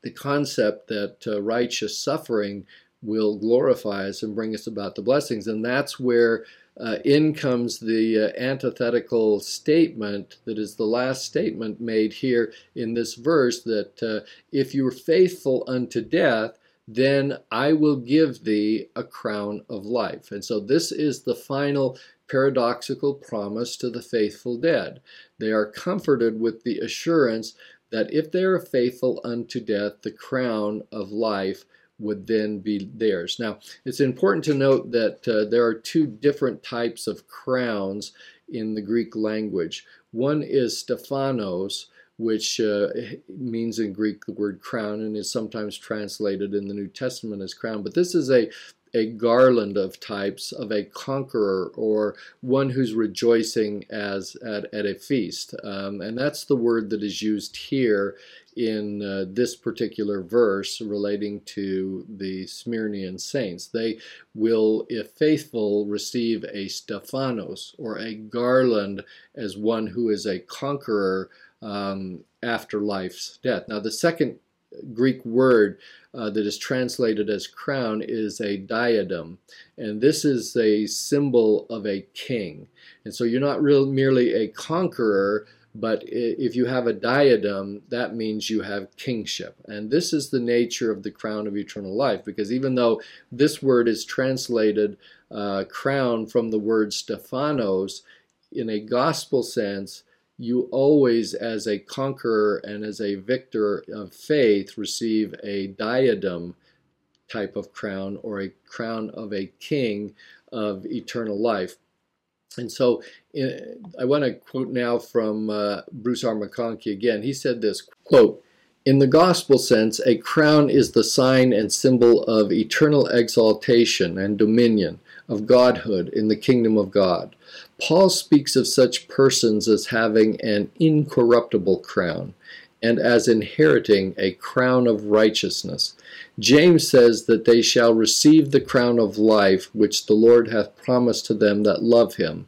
the concept that uh, righteous suffering will glorify us and bring us about the blessings. And that's where uh, in comes the uh, antithetical statement that is the last statement made here in this verse that uh, if you are faithful unto death, then I will give thee a crown of life. And so this is the final paradoxical promise to the faithful dead. They are comforted with the assurance that if they are faithful unto death, the crown of life would then be theirs. Now, it's important to note that uh, there are two different types of crowns in the Greek language. One is Stephanos, which uh, means in Greek the word crown and is sometimes translated in the New Testament as crown. But this is a a garland of types of a conqueror or one who's rejoicing as at, at a feast. Um, and that's the word that is used here in uh, this particular verse relating to the Smyrnian saints. They will, if faithful, receive a Stephanos or a garland as one who is a conqueror um, after life's death. Now, the second Greek word uh, that is translated as crown is a diadem. And this is a symbol of a king. And so you're not real, merely a conqueror, but if you have a diadem, that means you have kingship. And this is the nature of the crown of eternal life, because even though this word is translated uh, crown from the word Stephanos, in a gospel sense, you always, as a conqueror and as a victor of faith, receive a diadem type of crown or a crown of a king of eternal life. And so I want to quote now from uh, Bruce R. McConkie again. He said this quote, in the gospel sense, a crown is the sign and symbol of eternal exaltation and dominion, of godhood in the kingdom of God. Paul speaks of such persons as having an incorruptible crown and as inheriting a crown of righteousness. James says that they shall receive the crown of life which the Lord hath promised to them that love him.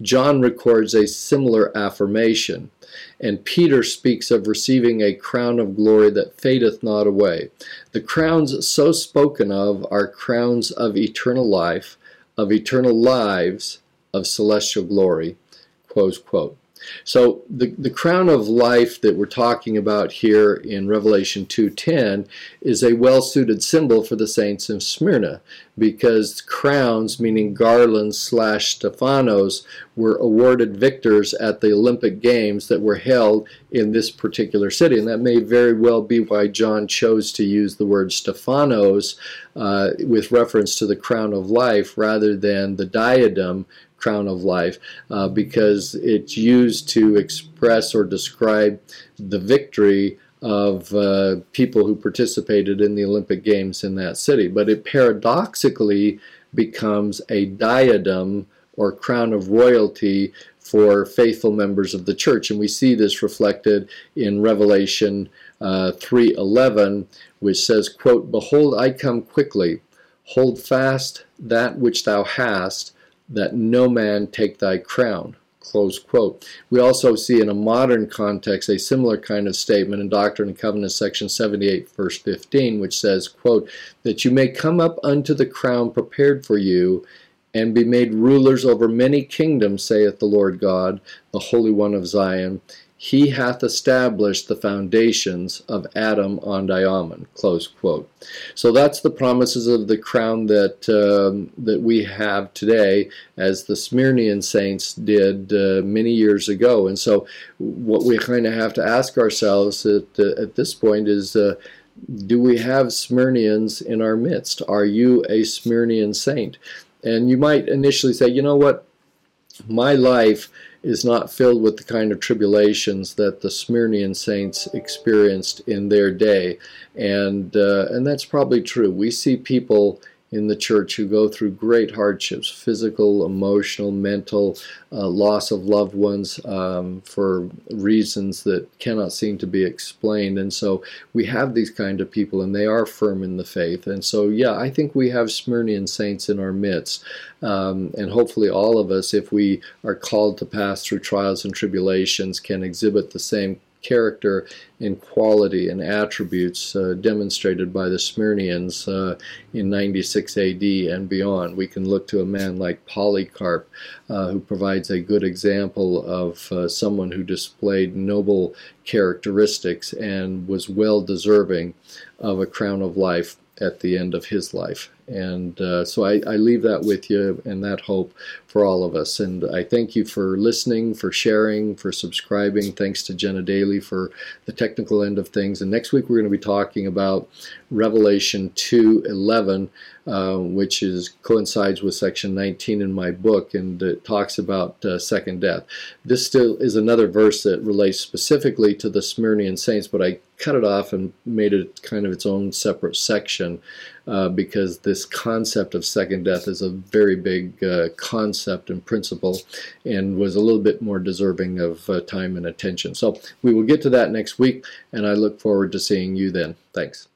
John records a similar affirmation, and Peter speaks of receiving a crown of glory that fadeth not away. The crowns so spoken of are crowns of eternal life, of eternal lives, of celestial glory. Close quote. So the, the crown of life that we're talking about here in Revelation 2.10 is a well-suited symbol for the saints of Smyrna because crowns, meaning garlands slash Stephanos, were awarded victors at the Olympic Games that were held in this particular city. And that may very well be why John chose to use the word Stephanos uh, with reference to the crown of life rather than the diadem crown of life uh, because it's used to express or describe the victory of uh, people who participated in the Olympic Games in that city. But it paradoxically becomes a diadem or crown of royalty for faithful members of the church. And we see this reflected in Revelation uh, 3.11, which says, quote, Behold, I come quickly. Hold fast that which thou hast, that no man take thy crown. Close quote. We also see in a modern context a similar kind of statement in Doctrine and Covenants section 78 verse 15 which says, quote, that you may come up unto the crown prepared for you and be made rulers over many kingdoms, saith the Lord God, the Holy One of Zion. He hath established the foundations of Adam-ondi-Ahman. Close quote. So that's the promises of the crown that um, that we have today, as the Smyrnian saints did uh, many years ago. And so, what we kind of have to ask ourselves at uh, at this point is. Uh, do we have Smyrnians in our midst? Are you a Smyrnian saint? And you might initially say, you know what? My life is not filled with the kind of tribulations that the Smyrnian saints experienced in their day. And, uh, and that's probably true. We see people in the church who go through great hardships physical, emotional, mental, uh, loss of loved ones um, for reasons that cannot seem to be explained. And so we have these kind of people, and they are firm in the faith. And so, yeah, I think we have Smyrnian saints in our midst. Um, and hopefully, all of us, if we are called to pass through trials and tribulations, can exhibit the same character and quality and attributes uh, demonstrated by the Smyrnians uh, in 96 AD and beyond. We can look to a man like Polycarp, uh, who provides a good example of uh, someone who displayed noble characteristics and was well deserving of a crown of life at the end of his life. And uh, so I, I, leave that with you and that hope for all of us. And I thank you for listening, for sharing, for subscribing. Thanks to Jenna Daly for the technical end of things. And next week we're going to be talking about Revelation 2:11, uh, which is coincides with section 19 in my book, and it talks about uh, second death. This still is another verse that relates specifically to the Smyrnian saints, but I cut it off and made it kind of its own separate section uh, because this concept of second death is a very big uh, concept and principle and was a little bit more deserving of uh, time and attention. So we will get to that next week, and I look forward to seeing you then. Thanks.